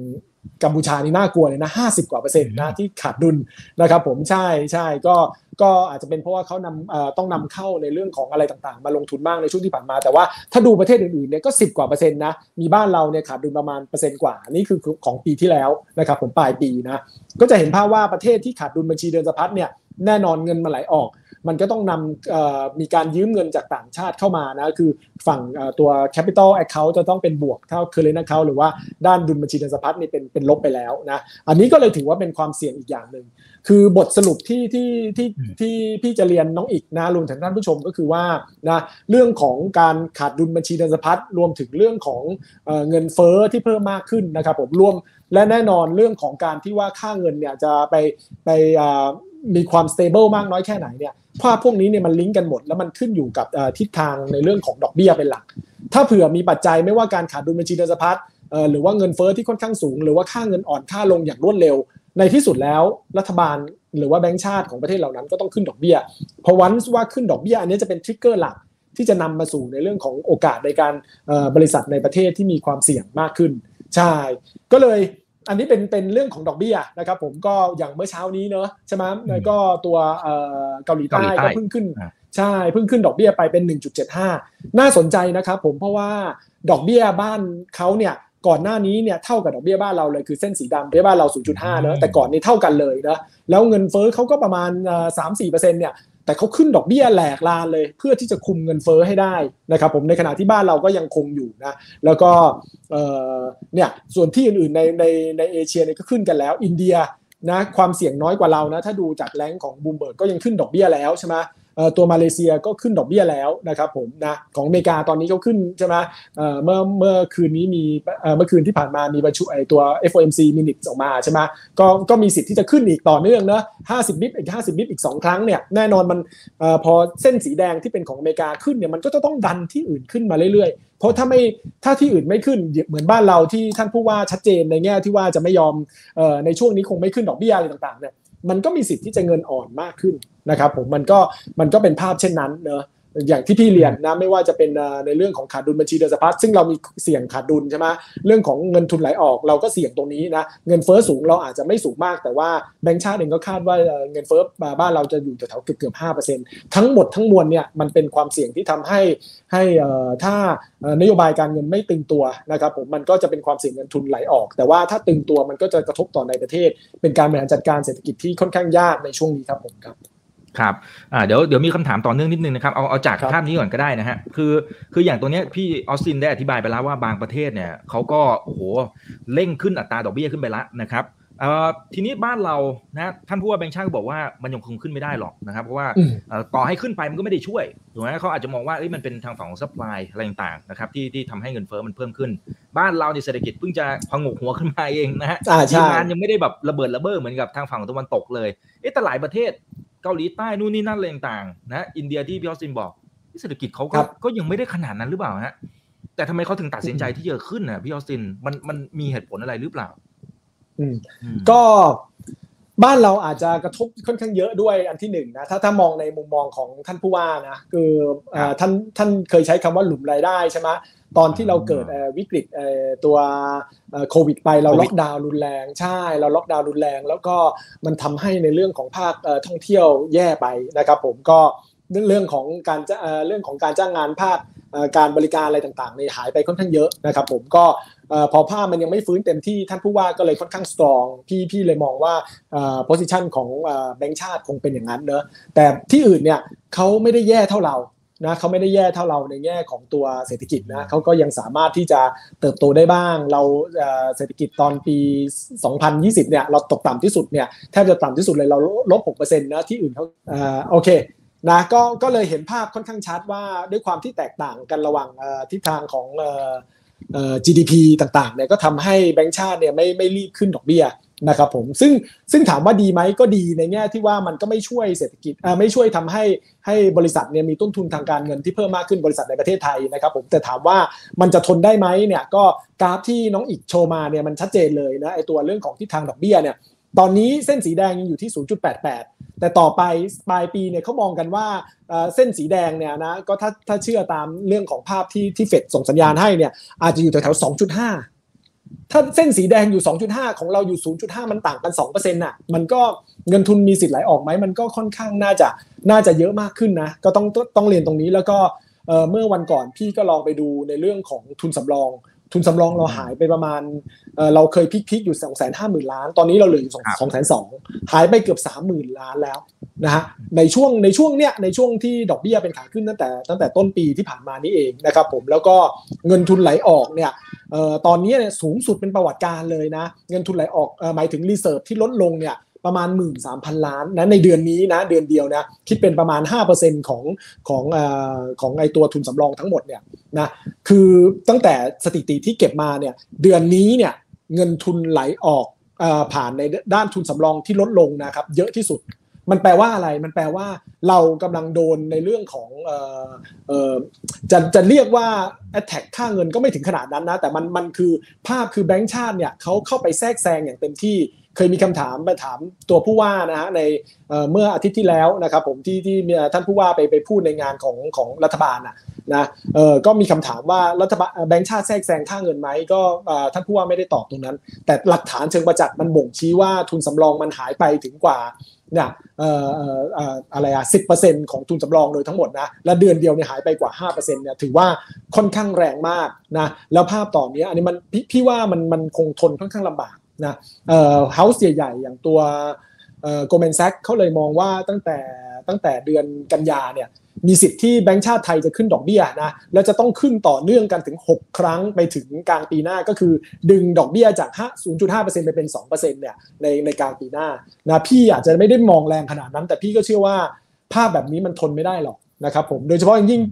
กัมพูชานี่น่ากลัวเลยนะห้าสิบกว่าเปอร์เซ็นต์นะที่ขาดดุลนะครับผมใช่ใช่ก็ ก็อาจจะเป็นเพราะว่าเขานำต้องนำเข้าในเรื่องของอะไรต่างๆ มาลงทุนมากในช่วงที่ผ่านมา แต่ว่าถ้าดูประเทศอื่นๆเนี่ยก็สิบกว่าเปอร์เซ็นต์นะมีบ้านเราเนี่ยขาดดุลประมาณเปอร์เซ็นต์กว่านี่คือของปีที่แล้วนะครับผมปลายปีนะก็จะเห็นภาพว่าประเทศที่ขาดดุลบัญชีเดินสะพัดเนี่ยแน่นอนเงินมาไหลออก มันก็ต้องนำมีการยืมเงินจากต่างชาติเข้ามานะคือฝั่งตัว capital account จะต้องเป็นบวกเท่า current account หรือว่าด้านดุลบัญชีเงินสะพัดนี่เป็นเป็นลบไปแล้วนะอันนี้ก็เลยถือว่าเป็นความเสี่ยงอีกอย่างหนึ่ง คือบทสรุปที่ที่ที่ที่พี่จะเรียนน้องอีกนะรวมถึงท่านผู้ชมก็คือว่านะเรื่องของการขาดดุลบัญชีเงินสะพัดรวมถึงเรื่องของเงินเฟ้อที่เพิ่มมากขึ้นนะครับผมรวมและแน่นอนเรื่องของการที่ว่าค่าเงินเนี่ยจะไปไปมีความสเตเบิลมากน้อยแค่ไหนเนี่ยภาพพวกนี้เนี่ยมันลิงก์กันหมด แล้วมันขึ้นอยู่กับทิศทางในเรื่องของดอกเบี้ยเป็นหลัก ถ้าเผื่อมีปัจจัยไม่ว่าการขาดดุลบัญชีเดินสะพัดหรือว่าเงินเฟอ้อที่ค่อนข้างสูง หรือว่าค่าเงินอ่อนค่าลงอย่างรวดเร็ว ในที่สุดแล้วรัฐบาลหรือว่าแบงก์ชาติของประเทศเหล่านั้นก็ต้องขึ้นดอกเบี้ยเพราะวันว่าขึ้นดอกเบี้ยอันนี้จะเป็นทริกเกอร์หลักที่จะนำมาสู่ในเรื่องของโอกาสในการบริษัทในประเทศที่มีความเสี่ยงมากขึ้น ใช่ ก็เลยอันนี้เป็นเป็นเรื่องของดอกเบี้ยนะครับผมก็อย่างเมื่อเช้านี้เนอะใช่ไหมแล้วก็ตัวเกาหลีใต้ก็เพิ่งขึ้นใช่เพิ่งขึ้นดอกเบี้ยไปเป็น 1.75 น่าสนใจนะครับผมเพราะว่าดอกเบี้ยบ้านเขาเนี่ย ก่อนหน้านี้เนี่ยเท่ากับดอกเบี้ยบ้านเราเลยคือเส้นสีดำเบี้ยบ้านเรา 0.5เนอะแต่ก่อนนี้เท่ากันเลยนะแล้วเงินเฟ้อเขาก็ประมาณ 3-4%เนี่ยแต่เขาขึ้นดอกเบี้ยแหลกลานเลย เพื่อที่จะคุมเงินเฟ้อให้ได้นะครับผมในขณะที่บ้านเราก็ยังคงอยู่นะแล้วก็เนี่ยส่วนที่อื่นๆในในในเอเชียเนี่ยก็ขึ้นกันแล้ว อินเดียนะความเสี่ยงน้อยกว่าเรานะถ้าดูจากแรงของบูมเบิร์กก็ยังขึ้นดอกเบี้ยแล้วใช่ไหม ตัวมาเลเซียก็ขึ้นดอกเบี้ยแล้วนะครับผมนะของอเมริกาตอนนี้เขาขึ้นใช่ไหมเมื่อเมื่อคืนนี้มีเมื่อคืนที่ผ่านมามีประชุมไอตัว FOMC minutes ออกมาใช่ไหมก็ก็มีสิทธิ์ที่จะขึ้นอีกต่อเนื่องนะ50บิปอีก50บิปอีก2ครั้งเนี่ยแน่นอนมันพอเส้นสีแดงที่เป็นของอเมริกาขึ้นเนี่ยมันก็จะต้องดันที่อื่นขึ้นมาเรื่อยๆ เพราะถ้าไม่ถ้าที่อื่นไม่ขึ้นเหมือนบ้านเราที่ท่านผู้ว่าชัดเจนในแง่ที่ว่าจะไม่ยอมในช่วงนี้คงไม่ขึ้นดอกเบี้ยอะไรต่างๆเนี่ย มันก็มีสิทธิ์ที่จะเงินอ่อนมากขึ้นนะครับผมมันก็มันก็เป็นภาพเช่นนั้นเนอะ อย่างที่พี่เรียนนะไม่ว่าจะเป็นในเรื่องของขาดดุลบัญชีเดินสะพัดซึ่งเรามีเสี่ยงขาดดุลใช่ไหมเรื่องของเงินทุนไหลออกเราก็เสี่ยงตรงนี้นะเงินเฟ้อสูงเราอาจจะไม่สูงมาก แต่ว่าแบงก์ชาติเองก็คาดว่าเงินเฟ้อบ้านเราจะอยู่แถวเกือบเกือบห้าเปอร์เซ็นต์ทั้งหมดทั้งมวลเนี่ยมันเป็นความเสี่ยงที่ทำให้ให้ถ้านโยบายการเงินไม่ตึงตัวนะครับผมมันก็จะเป็นความเสี่ยงเงินทุนไหลออก แต่ว่าถ้าตึงตัวมันก็จะกระทบต่อในประเทศ เป็นการบริหารจัดการเศรษฐกิจที่ค่อนข้างยากในช่วงนี้ครับผมครับ ครับอ่าเดี๋ยวเดี๋ยวมีคำถามต่อเนื่องนิดนึงนะครับเอาเอาจากภาพนี้ก่อนก็ได้นะฮะคือคืออย่างตัวเนี้ยพี่ออสตินได้อธิบายไปแล้วว่าบางประเทศเนี่ยเขาก็โอ้โหเร่งขึ้นอัตราดอกเบี้ยขึ้นไปแล้วนะครับเอ่อทีนี้บ้านเรานะท่านผู้ว่าแบงค์ชาติก็บอกว่ามันยังคงขึ้นไม่ได้หรอกนะครับเพราะว่าต่อให้ขึ้นไปมันก็ไม่ได้ช่วยถูกไหมเขาอาจจะมองว่ามันเป็นทางฝั่งของ supply อะไรต่างๆนะครับที่ที่ทำให้เงินเฟ้อมันเพิ่มขึ้น บ้านเราในเศรษฐกิจเพิ่งจะผงกหัวขึ้นมาเองนะฮะงานยังไม่ได้แบบระเบิดระเบ้อเหมือนกับทางฝั่งตะวันตกเลยเอ๊ะแต่หลายประเทศ เกาหลีใต้นู่นนี่นั่นอะไรต่างๆนะอินเดียที่พี่ออสตินบอกเศรษฐกิจเขาก็ก็ยังไม่ได้ขนาดนั้นหรือเปล่าฮะแต่ทำไมเขาถึงตัดสินใจที่จะขึ้นน่ะพี่ออสตินมันมันมีเหตุผลอะไรหรือเปล่า อืมก็บ้านเราอาจจะกระทบค่อนข้างเยอะด้วยอันที่หนึ่งนะถ้าถ้ามองในมุมมองของท่านผู้ว่านะคือท่านท่านเคยใช้คำว่าหลุมรายได้ใช่ไหม ตอนที่เราเกิดวิกฤตตัวโควิดไปเราล็อกดาวน์รุนแรงใช่ เราล็อกดาวน์รุนแรง แล้วก็มันทำให้ในเรื่องของภาคท่องเที่ยวแย่ไปนะครับ ผมก็เรื่องของการเรื่องของการจ้างงานภาคการบริการอะไรต่างๆในหายไปค่อนข้างเยอะนะครับผมก็พอภาพมันยังไม่ฟื้นเต็มที่ท่านผู้ว่าก็เลยค่อนข้าง strong พี่พี่เลยมองว่า position ของแบงก์ชาติคงเป็นอย่างนั้นเนอะแต่ที่อื่นเนี่ยเขาไม่ได้แย่เท่าเรา นะเขาไม่ได้แย่เท่าเราในแง่ของตัวเศรษฐกิจนะเขาก็ยังสามารถที่จะเติบโตได้บ้าง เราเศรษฐกิจตอนปี 2020 เนี่ยเราตกต่ำที่สุดเนี่ยแทบจะต่ำที่สุดเลยเราลบ6%นะที่อื่นเขาโอเคนะก็ก็เลยเห็นภาพค่อนข้างชัดว่าด้วยความที่แตกต่างกันระหว่างทิศทางของ GDP ต่างๆเนี่ยก็ทำให้แบงก์ชาติเนี่ยไม่ไม่รีบขึ้นดอกเบี้ย นะครับผมซึ่งซึ่งถามว่าดีไหมก็ดีในแง่ที่ว่ามันก็ไม่ช่วยเศรษฐกิจไม่ช่วยทำให้ให้บริษัทเนี่ยมีต้นทุนทางการเงินที่เพิ่มมากขึ้นบริษัทในประเทศไทยนะครับผมแต่ถามว่ามันจะทนได้ไหมเนี่ยก็กราฟที่น้องอีกโชว์มาเนี่ยมันชัดเจนเลยนะไอตัวเรื่องของทิศทางดอกเบี้ยเนี่ยตอนนี้เส้นสีแดงยังอยู่ที่ 0.88 แต่ต่อไปปลายปีเนี่ยเขามองกันว่าเส้นสีแดงเนี่ยนะก็ถ้าถ้าเชื่อตามเรื่องของภาพที่ที่เฟดส่งสัญญาณให้เนี่ยอาจจะอยู่แถวๆ2.5 ถ้าเส้นสีแดงอยู่ 2.5 ของเราอยู่ 0.5 มันต่างกัน 2%น่ะ มันก็เงินทุนมีสิทธิ์ไหลออกไหม มันก็ค่อนข้างน่าจะน่าจะเยอะมากขึ้นนะ ก็ต้องต้องเรียนตรงนี้แล้วก็เมื่อวันก่อนพี่ก็ลองไปดูในเรื่องของทุนสำรอง ทุนสำรองเราหายไปประมาณเราเคย peak ๆอยู่2องแสนห้าหมื่นล้าน ตอนนี้เราเหลืออยู่สองแสนสองหายไปเกือบสามหมื่นล้านแล้วนะฮะในช่วงในช่วงเนี้ยในช่วงที่ดอกเบี้ยเป็นขาขึ้นตั้งแต่ตั้งแต่ต้นปีที่ผ่านมานี้เองนะครับผมแล้วก็เงินทุนไหลออกเนี่ยตอนนี้เนี่ยสูงสุดเป็นประวัติการณ์เลยนะ เงินทุนไหลออกหมายถึง reserve ที่ลดลงเนี่ย ประมาณ 13,000 ล้านนะในเดือนนี้นะเดือนเดียวนะคิดเป็นประมาณ 5%ของของอของไอตัวทุนสำรองทั้งหมดเนี่ยนะคือตั้งแต่สถิติที่เก็บมาเนี่ยเดือนนี้เนี่ยเงินทุนไหลออกผ่านในด้านทุนสำรองที่ลดลงนะครับเยอะที่สุดมันแปลว่าอะไร มันแปลว่าเรากำลังโดนในเรื่องของออจะจะเรียกว่า attack ค่าเงินก็ไม่ถึงขนาดนั้นนะ แต่มันมันคือภาพคือแบงก์ชาติเนี่ยเขาเข้าไปแทรกแซงอย่างเต็มที่ เคยมีคำถามไปถามตัวผู้ว่านะฮะในเมื่ออาทิตย์ที่แล้วนะครับผมที่ที่ท่านผู้ว่าไปไปพูดในงานของของรัฐบาลนะนะเออก็มีคำถามว่ารัฐบาลแบงค์ชาติแทรกแซงค่าเงินไหมก็ท่านผู้ว่าไม่ได้ตอบตรงนั้น แต่หลักฐานเชิงประจักษ์มันบ่งชี้ว่าทุนสำรองมันหายไปถึงกว่าเนี่ยเอ่อะไรอะสิบเปอร์เซ็นต์ของทุนสำรองโดยทั้งหมดนะและเดือนเดียวเนี่ยหายไปกว่าห้าเปอร์เซ็นต์เนี่ยถือว่าค่อนข้างแรงมากนะแล้วภาพต่อเนี้ยอันนี้มันพพี่ว่ามันมันคงทนค่อนข้างลำบาก นะเอ่อเฮาส์ใหญ่ๆอย่างตัวเอ่อโกลแมนแซกเขาเลยมองว่าตั้งแต่ตั้งแต่เดือนกันยาเนี่ยมีสิทธิ์ที่แบงก์ชาติไทยจะขึ้นดอกเบี้ยนะแล้วจะต้องขึ้นต่อเนื่องกันถึง 6 ครั้งไปถึงกลางปีหน้าก็คือดึงดอกเบี้ยจาก 0.5%ไปเป็น 2%เนี่ยในในกลางปีหน้านะพี่อาจจะไม่ได้มองแรงขนาดนั้น แต่พี่ก็เชื่อว่าภาพแบบนี้มันทนไม่ได้หรอก นะครับผมโดยเฉพาะยิ่ง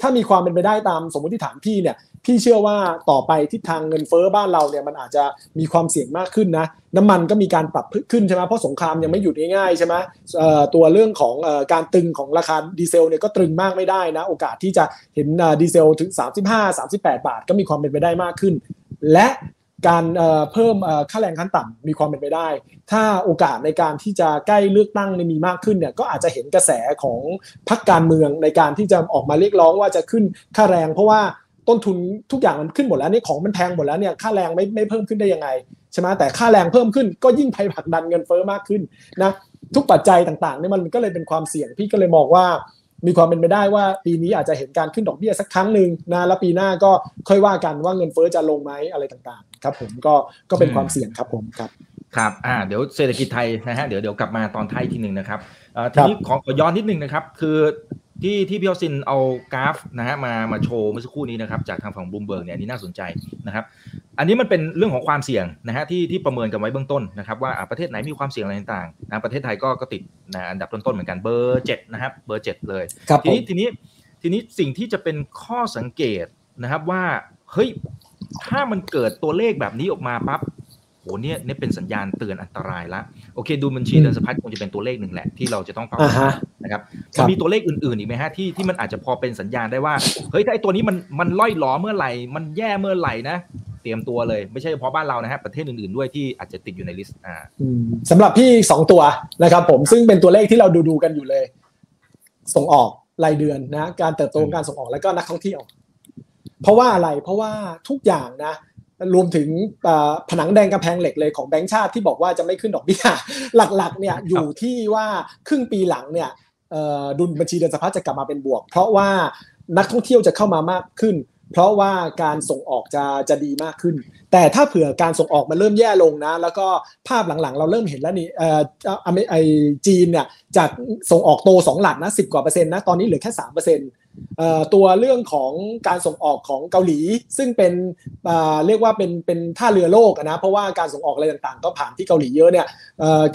ถ้ามีความเป็นไปได้ตามสมมติฐานพี่เนี่ยพี่เชื่อว่าต่อไปทิศทางเงินเฟ้อบ้านเราเนี่ยมันอาจจะมีความเสี่ยงมากขึ้นนะน้ำมันก็มีการปรับขึ้นใช่ไหมเพราะสงครามยังไม่หยุดง่ายๆใช่ไหมตัวเรื่องของการตึงของราคาดีเซลเนี่ยก็ตรึงมากไม่ได้นะ โอกาสที่จะเห็นดีเซลถึง 35-38 บาท ก็มีความเป็นไปได้มากขึ้น และ การเพิ่มค่าแรงขั้นต่ำมีความเป็นไปได้ ถ้าโอกาสในการที่จะใกล้เลือกตั้งมีมากขึ้นเนี่ยก็อาจจะเห็นกระแสของพรรคการเมืองในการที่จะออกมาเรียกร้องว่าจะขึ้นค่าแรง เพราะว่าต้นทุนทุกอย่างมันขึ้นหมดแล้วนี่ของมันแพงหมดแล้วเนี่ยค่าแรงไม่ไม่เพิ่มขึ้นได้ยังไงใช่ไหมแต่ค่าแรงเพิ่มขึ้นก็ยิ่งไปผลักดันเงินเฟ้อมากขึ้นนะทุกปัจจัยต่างๆนี่มันก็เลยเป็นความเสี่ยงพี่ก็เลยมองว่ามีความเป็นไปได้ว่าปีนี้อาจจะเห็นการขึ้นดอกเบี้ยสักครั้งหนึ่งนะแล้วปีหน้าก็ค่อยว่ากันว่าเงินเฟ้อจะลงไหมอะไรต่างๆ ครับผมก็ก็เป็นความเสี่ยงครับผมครับครับอ่าเดี๋ยวเศรษฐกิจไทยนะฮะเดี๋ยวเดี๋ยวกลับมาตอนท้ายทีหนึ่งนะครับทีนี้ขอขอย้อนนิดนึงนะครับ คือที่ที่พี่อสินเอากราฟนะฮะมามาโชว์เมื่อสักครู่นี้นะครับจากทางฝั่งบูมเบิร์กเนี่ยนี่น่าสนใจนะครับ อันนี้มันเป็นเรื่องของความเสี่ยงนะฮะที่ที่ประเมินกันไว้เบื้องต้นนะครับว่าประเทศไหนมีความเสี่ยงอะไรต่างๆนะประเทศไทยก็ก็ติดนะอันดับต้นๆเหมือนกันเบอร์เจ็ดนะครับเบอร์เจ็ดเลยทีนี้ทีนี้ทีนี้สิ่งที่จะเป็นข้อสังเกตนะครับว่าเฮ้ย ถ้ามันเกิดตัวเลขแบบนี้ออกมาปั๊บโหเนี่ยเนี่ยเป็นสัญญาณเตือนอันตรายละโอเค ดูบัญชีเดินสะพัดคงจะเป็นตัวเลขหนึ่งแหละที่เราจะต้องเฝ้านะครับมีตัวเลขอื่นๆอีกไหมฮะที่ที่มันอาจจะพอเป็นสัญญาณได้ว่าเฮ้ยถ้าไอ้ตัวนี้มันมันล่อยหลอเมื่อไหร่ มันแย่เมื่อไหร่นะเตรียมตัวเลยไม่ใช่เฉพาะบ้านเรานะฮะประเทศอื่นๆด้วยที่อาจจะติดอยู่ในลิสต์อ่าสำหรับพี่สองตัวนะครับผมซึ่งเป็นตัวเลขที่เราดูดูกันอยู่เลย ส่งออกรายเดือนนะการเติบโตการส่งออกแล้วก็นักท่องเที่ยว เพราะว่าอะไรเพราะว่าทุกอย่างนะรวมถึงผนังแดงกระแพงเหล็กเลยของแบงก์ชาติที่บอกว่าจะไม่ขึ้นดอกเบี้ยหลักๆเนี่ยอยู่ที่ว่าครึ่งปีหลังเนี่ยดุลบัญชีเดินสะพัดจะกลับมาเป็นบวก เพราะว่านักท่องเที่ยวจะเข้ามามากขึ้น เพราะว่าการส่งออกจะจะดีมากขึ้น แต่ถ้าเผื่อการส่งออกมันเริ่มแย่ลงนะ แล้วก็ภาพหลังๆ เราเริ่มเห็นแล้วนี่เอ่อไอจีนเนี่ยจากส่งออกโตสองหลักนะสิบกว่าเปอร์เซ็นต์นะตอนนี้เหลือแค่สามเปอร์เซ็นต์ ตัวเรื่องของการส่งออกของเกาหลี ซึ่งเป็นเรียกว่าเป็นเป็นท่าเรือโลกนะเพราะว่าการส่งออกอะไรต่างๆ ก็ผ่านที่เกาหลีเยอะเนี่ย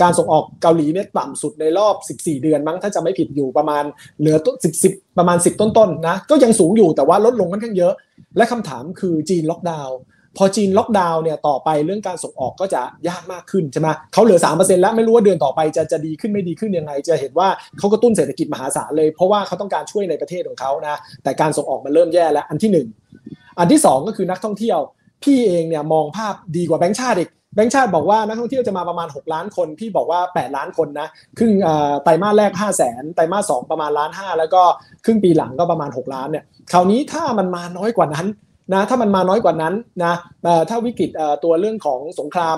การส่งออกเกาหลีเนี่ยต่ำสุดในรอบ 14 เดือนมั้งถ้าจะไม่ผิดอยู่ประมาณเหลือ10 10ประมาณ 10 ต้นๆนะก็ยังสูงอยู่แต่ว่าลดลงค่อนข้างเยอะ และคำถามคือจีนล็อกดาวน์ พอจีนล็อกดาวน์เนี่ยต่อไปเรื่องการส่งออกก็จะยากมากขึ้นใช่ไหมเขาเหลือ3%แล้วไม่รู้ว่าเดือนต่อไปจะจะดีขึ้นไม่ดีขึ้นยังไง จะเห็นว่าเขากระตุ้นเศรษฐกิจมหาศาลเลย เพราะว่าเขาต้องการช่วยในประเทศของเขานะแต่การส่งออกมันเริ่มแย่แล้วอันที่1อันที่2ก็คือนักท่องเที่ยว พี่เองเนี่ยมองภาพดีกว่าแบงค์ชาติอีกแบงค์ชาติบอกว่านักท่องเที่ยวจะมาประมาณ 6 ล้านคน พี่บอกว่า 8 ล้านคนนะครึ่งไตรมาสแรก 5 0 0แสนไตรมาสสประมาณล้านห้าแล้วก็ครึ่งปีหลังก็ประมาณ 6 ล้านเนี่ยคราวนี้ถ้ามันมาน้อยกว่านั้น นะถ้ามันมาน้อยกว่านั้นนะถ้าวิกฤตตัวเรื่องของสงคราม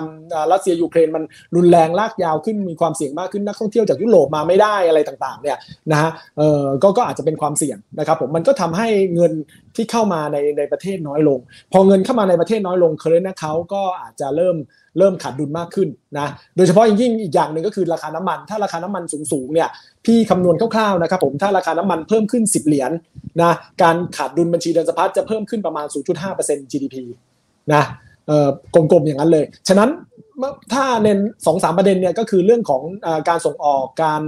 รัสเซียยูเครนมันรุนแรงลากยาวขึ้นมีความเสี่ยงมากขึ้นนักท่องเที่ยวจากยุโรปมาไม่ได้อะไรต่างๆเนี่ยนะฮะเออก็ก็อาจจะเป็นความเสี่ยงนะครับผมมันก็ทำให้เงินที่เข้ามาในในประเทศน้อยลง พอเงินเข้ามาในประเทศน้อยลง current เขาก็อาจจะเริ่มเริ่มขาดดุลมากขึ้นนะโดยเฉพาะยิ่งอีกอย่างหนึ่งก็คือราคาน้ำมัน ถ้าราคาน้ำมันสูงๆเนี่ยพี่คำนวณคร่าวๆนะครับผมถ้าราคาน้ำมันเพิ่มขึ้น 10 เหรียญนะการขาดดุลบัญชีเดินสะพัดจะเพิ่มขึ้นประมาณ 0.5% GDP นะเอ่อกลมๆอย่างนั้นเลย ฉะนั้นถ้าเน้นสองสามประเด็นเนี่ยก็คือเรื่องของอการส่งออกการ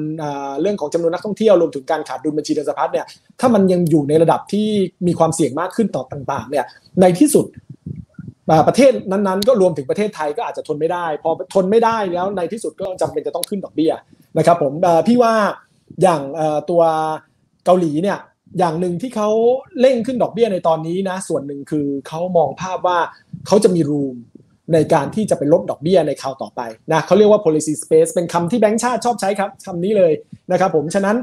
เรื่องของจำนวนนักท่องเที่ยวรวมถึงการขาดดุลบัญชีเดินสะพัดเนี่ยถ้ามันยังอยู่ในระดับที่มีความเสี่ยงมากขึ้นต่อต่างๆเนี่ยในที่สุด ประเทศนั้นๆ ก็รวมถึงประเทศไทยก็อาจจะทนไม่ได้ พอทนไม่ได้แล้วในที่สุดก็จำเป็นจะต้องขึ้นดอกเบี้ยนะครับผมพี่ว่าอย่างตัวเกาหลีเนี่ยอย่างหนึ่งที่เขาเร่งขึ้นดอกเบี้ยในตอนนี้นะส่วนหนึ่งคือเขามองภาพว่าเขาจะมีรูมในการที่จะไปลดดอกเบี้ยในคราวต่อไปนะเขาเรียกว่า policy space เป็นคำที่แบงก์ชาติชอบใช้ครับคำนี้เลยนะครับผมฉะนั้น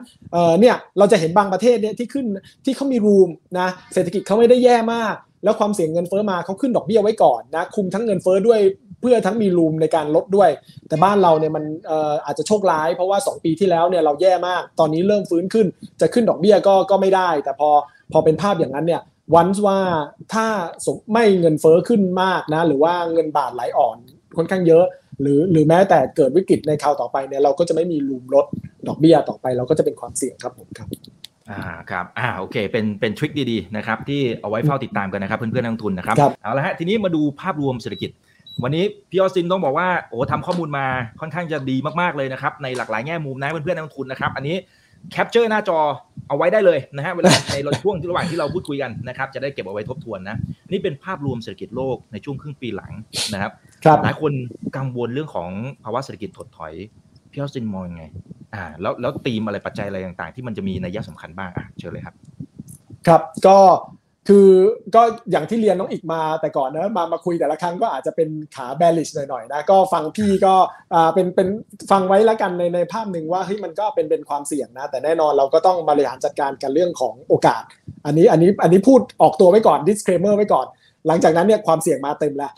เนี่ยเราจะเห็นบางประเทศเนี่ยที่ขึ้นที่เขามีรูมนะเศรษฐกิจเขาไม่ได้แย่มาก แล้วความเสี่ยงเงินเฟอ้อมาเขาขึ้นดอกเบี้ยไว้ก่อนนะคุมทั้งเงินเฟอ้อด้วยเพื่อทั้งมีรูมในการลดด้วย แต่บ้านเราเนี่ยมันอาจจะโชคร้าย เพราะว่า 2 ปีที่แล้วเนี่ยเราแย่มากตอนนี้เริ่มฟื้นขึ้น จะขึ้นดอกเบี้ยก็ก็ไม่ได้ แต่พอพอเป็นภาพอย่างนั้นเนี่ยวันว่าถ้าไม่เงินเฟอ้อขึ้นมากนะหรือว่าเงินบาทไหลอ่อนค่อนข้างเยอะ หรือหรือแม้แต่เกิดวิกฤตในคราวต่อไปเนี่ยเราก็จะไม่มีรูมลดดอกเบี้ยต่อไป เราก็จะเป็นความเสี่ยงครับผมครับ อ่าครับอ่าโอเคเป็นเป็นทริคดีๆนะครับที่เอาไว้เฝ้าติดตามกันนะครับเพื่อนๆนักลงทุนนะครับเอาละฮะทีนี้มาดูภาพรวมเศรษฐกิจ วันนี้พี่ออสตินต้องบอกว่าโอ้ทำข้อมูลมาค่อนข้างจะดีมากๆเลยนะครับในหลากหลายแง่มุมนะเพื่อนๆนักลงทุนนะครับอันนี้ capture หน้าจอเอาไว้ได้เลยนะฮะเวลาในช่วงที่ระหว่างที่เราพูดคุยกันนะครับจะได้เก็บเอาไว้ทบทวนนะนี่เป็นภาพรวมเศรษฐกิจโลกในช่วงครึ่งปีหลังนะครับครับหลายคนกังวลเรื่องของภาวะเศรษฐกิจถดถอยพี่ออสตินมองยังไง อ่าแล้วแล้วตีมอะไรปัจจัยอะไรต่างๆ ที่มันจะมีนัยสำคัญบ้างอะเชิญเลยครับ ครับก็คือก็อย่างที่เรียนน้องอีกมาแต่ก่อนนะมามาคุยแต่ละครั้งก็อาจจะเป็นขาแบลิชหน่อยๆนะก็ฟังพี่ก็อ่าเป็นเป็นฟังไว้แล้วกันในในภาพหนึ่งว่าเฮ้ยมันก็เป็นเป็นความเสี่ยงนะ แต่แน่นอนเราก็ต้องบริหารจัดการกันเรื่องของโอกาส อันนี้อันนี้อันนี้พูดออกตัวไว้ก่อน disclaimer ไว้ก่อน หลังจากนั้นเนี่ยความเสี่ยงมาเต็มแล้ว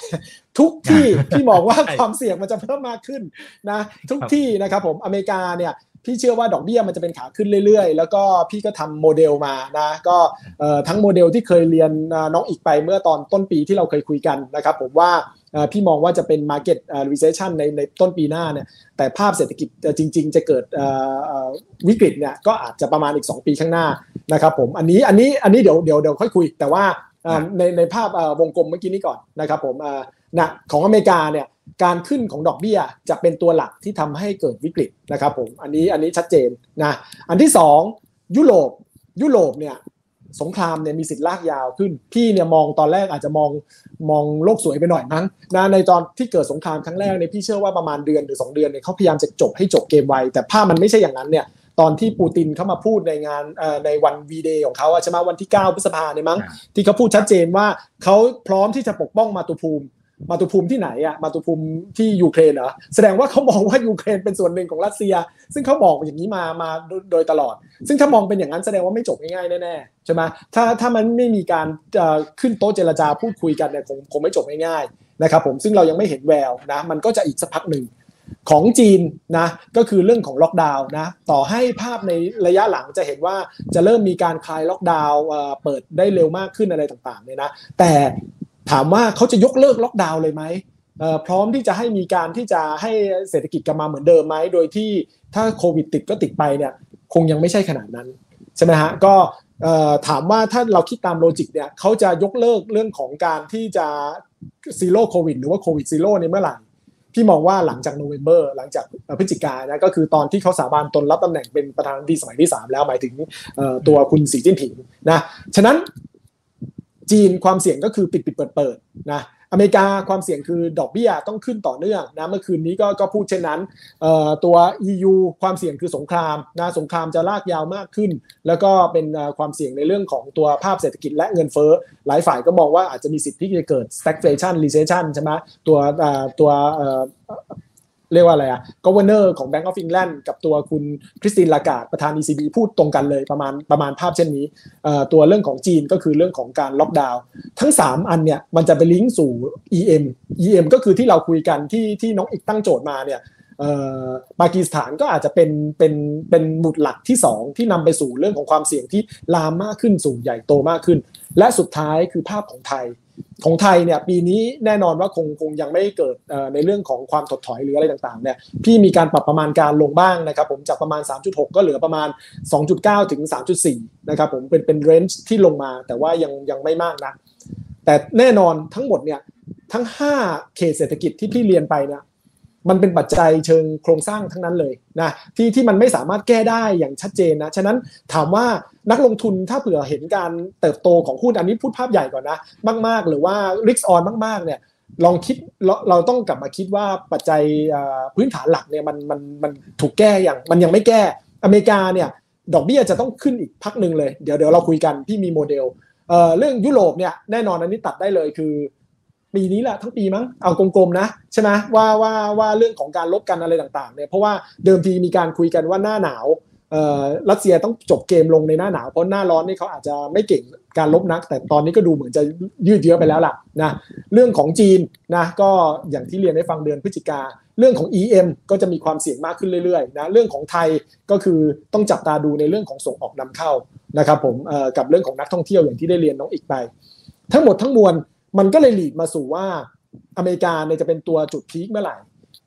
ทุกที่พี่มองว่าความเสี่ยงมันจะเพิ่มมากขึ้นนะทุกที่นะครับผมอเมริกาเนี่ยพี่เชื่อว่าดอกเบี้ยมันจะเป็นขาขึ้นเรื่อยๆ แล้วก็พี่ก็ทำโมเดลมานะ ก็เอ่อทั้งโมเดลที่เคยเรียนอ่าน้องอีกไปเมื่อตอนต้นปีที่เราเคยคุยกันนะครับผมว่าเอ่อพี่มองว่าจะเป็น Market เอ่อ Recession ในในต้นปีหน้าเนี่ยแต่ภาพเศรษฐกิจเอ่อจริง ๆ จะเกิดเอ่อเอ่อวิกฤตเนี่ยก็อาจจะประมาณอีก 2 ปีข้างหน้านะครับผมอันนี้อันนี้อันนี้เดี๋ยวเดี๋ยวเดี๋ยวค่อยคุย แต่ว่าอ่า ในในภาพเอ่อวงกลมเมื่อกี้นี้ก่อนนะครับผมอ่านะของอเมริกาเนี่ยการขึ้นของดอกเบี้ยจะเป็นตัวหลักที่ทำให้เกิดวิกฤตนะครับผมอันนี้อันนี้ชัดเจนนะอันที่สองยุโรปยุโรปเนี่ยสงครามเนี่ยมีสิทธิ์ลากยาวขึ้น พี่เนี่ยมองตอนแรกอาจจะมองมองโลกสวยไปหน่อยมั้งนะในตอนที่เกิดสงครามครั้งแรกเนี่ยพี่เชื่อว่าประมาณเดือนหรือ 2 เดือนเนี่ยเขาพยายามจะจบให้จบเกมไวแต่ภาพมันไม่ใช่อย่างนั้นเนี่ย ตอนที่ปูตินเข้ามาพูดในงานเอ่อในวันวีเดย์ของเขาอะใช่ไหมวันที่ 9 พฤษภาเนี่ยมั้งที่เขาพูดชัดเจนว่าเขาพร้อมที่จะปกป้องมาตุภูมิ มาตุภูมิที่ไหนอะมาตุภูมิที่ยูเครนเหรอแสดงว่าเขามองว่ายูเครนเป็นส่วนหนึ่งของรัสเซีย ซึ่งเขาบอกอย่างนี้มามาโดยโดยตลอด ซึ่งถ้ามองเป็นอย่างนั้นแสดงว่าไม่จบง่ายๆแน่ๆใช่ไหมถ้าถ้ามันไม่มีการเอ่อขึ้นโต๊ะเจรจาพูดคุยกันเนี่ยคงคงไม่จบง่ายๆนะครับผมซึ่งเรายังไม่เห็นแววนะมันก็จะอีกสักพักหนึ่ง ของจีนนะก็คือเรื่องของล็อกดาวน์นะต่อให้ภาพในระยะหลังจะเห็นว่าจะเริ่มมีการคลายล็อกดาวน์เปิดได้เร็วมากขึ้นอะไรต่างๆเนี่ยนะแต่ถามว่าเขาจะยกเลิกล็อกดาวน์เลยไหมพร้อมที่จะให้มีการที่จะให้เศรษฐกิจกลับมาเหมือนเดิมไหมโดยที่ถ้าโควิดติดก็ติดไปเนี่ยคงยังไม่ใช่ขนาดนั้นใช่ไหมฮะก็ถามว่าถ้าเราคิดตาม logic เนี่ยเขาจะยกเลิกเรื่องของการที่จะ zero โควิดหรือว่าโควิด zero ในเมื่อไหร่ พี่มองว่าหลังจากโนเวม ber หลังจากพฤศจิกานะก็คือตอนที่เขาสาบานตนรับตำแหน่งเป็นประธานาธิบดีสมัยที่ 3 แล้วหมายถึงตัวคุณสีจิ้นผิงนะฉะนั้นจีนความเสี่ยงก็คือปิดปิดเปิดเปิดนะ อเมริกาความเสี่ยงคือดอกเบี้ยต้องขึ้นต่อเนื่องนะเมื่อคืนนี้ก็ก็พูดเช่นนั้นตัว EU ความเสี่ยงคือสงครามนะสงครามจะลากยาวมากขึ้น แล้วก็เป็นความเสี่ยงในเรื่องของตัวภาพเศรษฐกิจและเงินเฟ้อหลายฝ่ายก็มองว่าอาจจะมีสิทธิ์ที่จะเกิด stagflation recession ใช่ไหมตัวตัว เรียกว่าอะไรอะ governor ของ Bank of England กับตัวคุณคริสตินลากาดประธาน ECB พูดตรงกันเลยประมาณประมาณภาพเช่นนี้ ตัวเรื่องของจีนก็คือเรื่องของการล็อกดาวน์ทั้ง 3 อันเนี่ยมันจะไปลิงก์สู่ EM EM ก็คือที่เราคุยกันที่ที่น้องอีกตั้งโจทย์มาเนี่ยปากีสถานก็อาจจะเป็นเป็นเป็นหมุดหลักที่ 2 ที่นำไปสู่เรื่องของความเสี่ยงที่ลามมากขึ้นสู่ใหญ่โตมากขึ้น และสุดท้ายคือภาพของไทย ของไทยเนี่ยปีนี้แน่นอนว่าคงคงยังไม่เกิดในเรื่องของความถดถอยหรืออะไรต่างๆเนี่ยพี่มีการปรับประมาณการลงบ้างนะครับผมจากประมาณ 3.6 ก็เหลือประมาณ 2.9 ถึง 3.4 นะครับผมเป็นเป็นเรนจ์ที่ลงมาแต่ว่ายังยังไม่มากนะแต่แน่นอนทั้งหมดเนี่ยทั้ง 5 เขตเศรษฐกิจที่พี่เรียนไปเนี่ย มันเป็นปัจจัยเชิงโครงสร้างทั้งนั้นเลยนะที่ที่มันไม่สามารถแก้ได้อย่างชัดเจนนะ ฉะนั้นถามว่านักลงทุนถ้าเผื่อเห็นการเติบโตของหุ้นอันนี้พูดภาพใหญ่ก่อนนะ มากๆ หรือว่า risk on มากๆเนี่ยลองคิดเราเราต้องกลับมาคิดว่าปัจจัยพื้นฐานหลักเนี่ยมันมันมันถูกแก้อย่างมันยังไม่แก้อเมริกาเนี่ยดอกเบี้ยจะต้องขึ้นอีกพักหนึ่งเลย เดี๋ยวเดี๋ยวเราคุยกันพี่มีโมเดลเอ่อเรื่องยุโรปเนี่ยแน่นอนอันนี้ตัดได้เลยคือ ปีนี้แหละทั้งปีมั้งเอากลมๆนะใช่ไหมว่าว่าว่าเรื่องของการลบกันอะไรต่างๆเนี่ยเพราะว่าเดิมทีมีการคุยกันว่าหน้าหนาวอ่อรัสเซียต้องจบเกมลงในหน้าหนาวเพราะหน้าร้อนนี่เขาอาจจะไม่เก่งการลบนัก แต่ตอนนี้ก็ดูเหมือนจะยืดเยื้อไปแล้วล่ะนะเรื่องของจีนนะก็อย่างที่เรียนให้ฟังเดือนพฤศจิกาเรื่องของ EM ก็จะมีความเสี่ยงมากขึ้นเรื่อยๆนะเรื่องของไทยก็คือต้องจับตาดูในเรื่องของส่งออกนำเข้านะครับผมอ่อกับเรื่องของนักท่องเที่ยวอย่างที่ได้เรียนน้องอีกไป ทั้งหมดทั้งมวล มันก็เลยหลีดมาสู่ว่าอเมริกาเนี่ยจะเป็นตัวจุดพีคเมื่อไหร่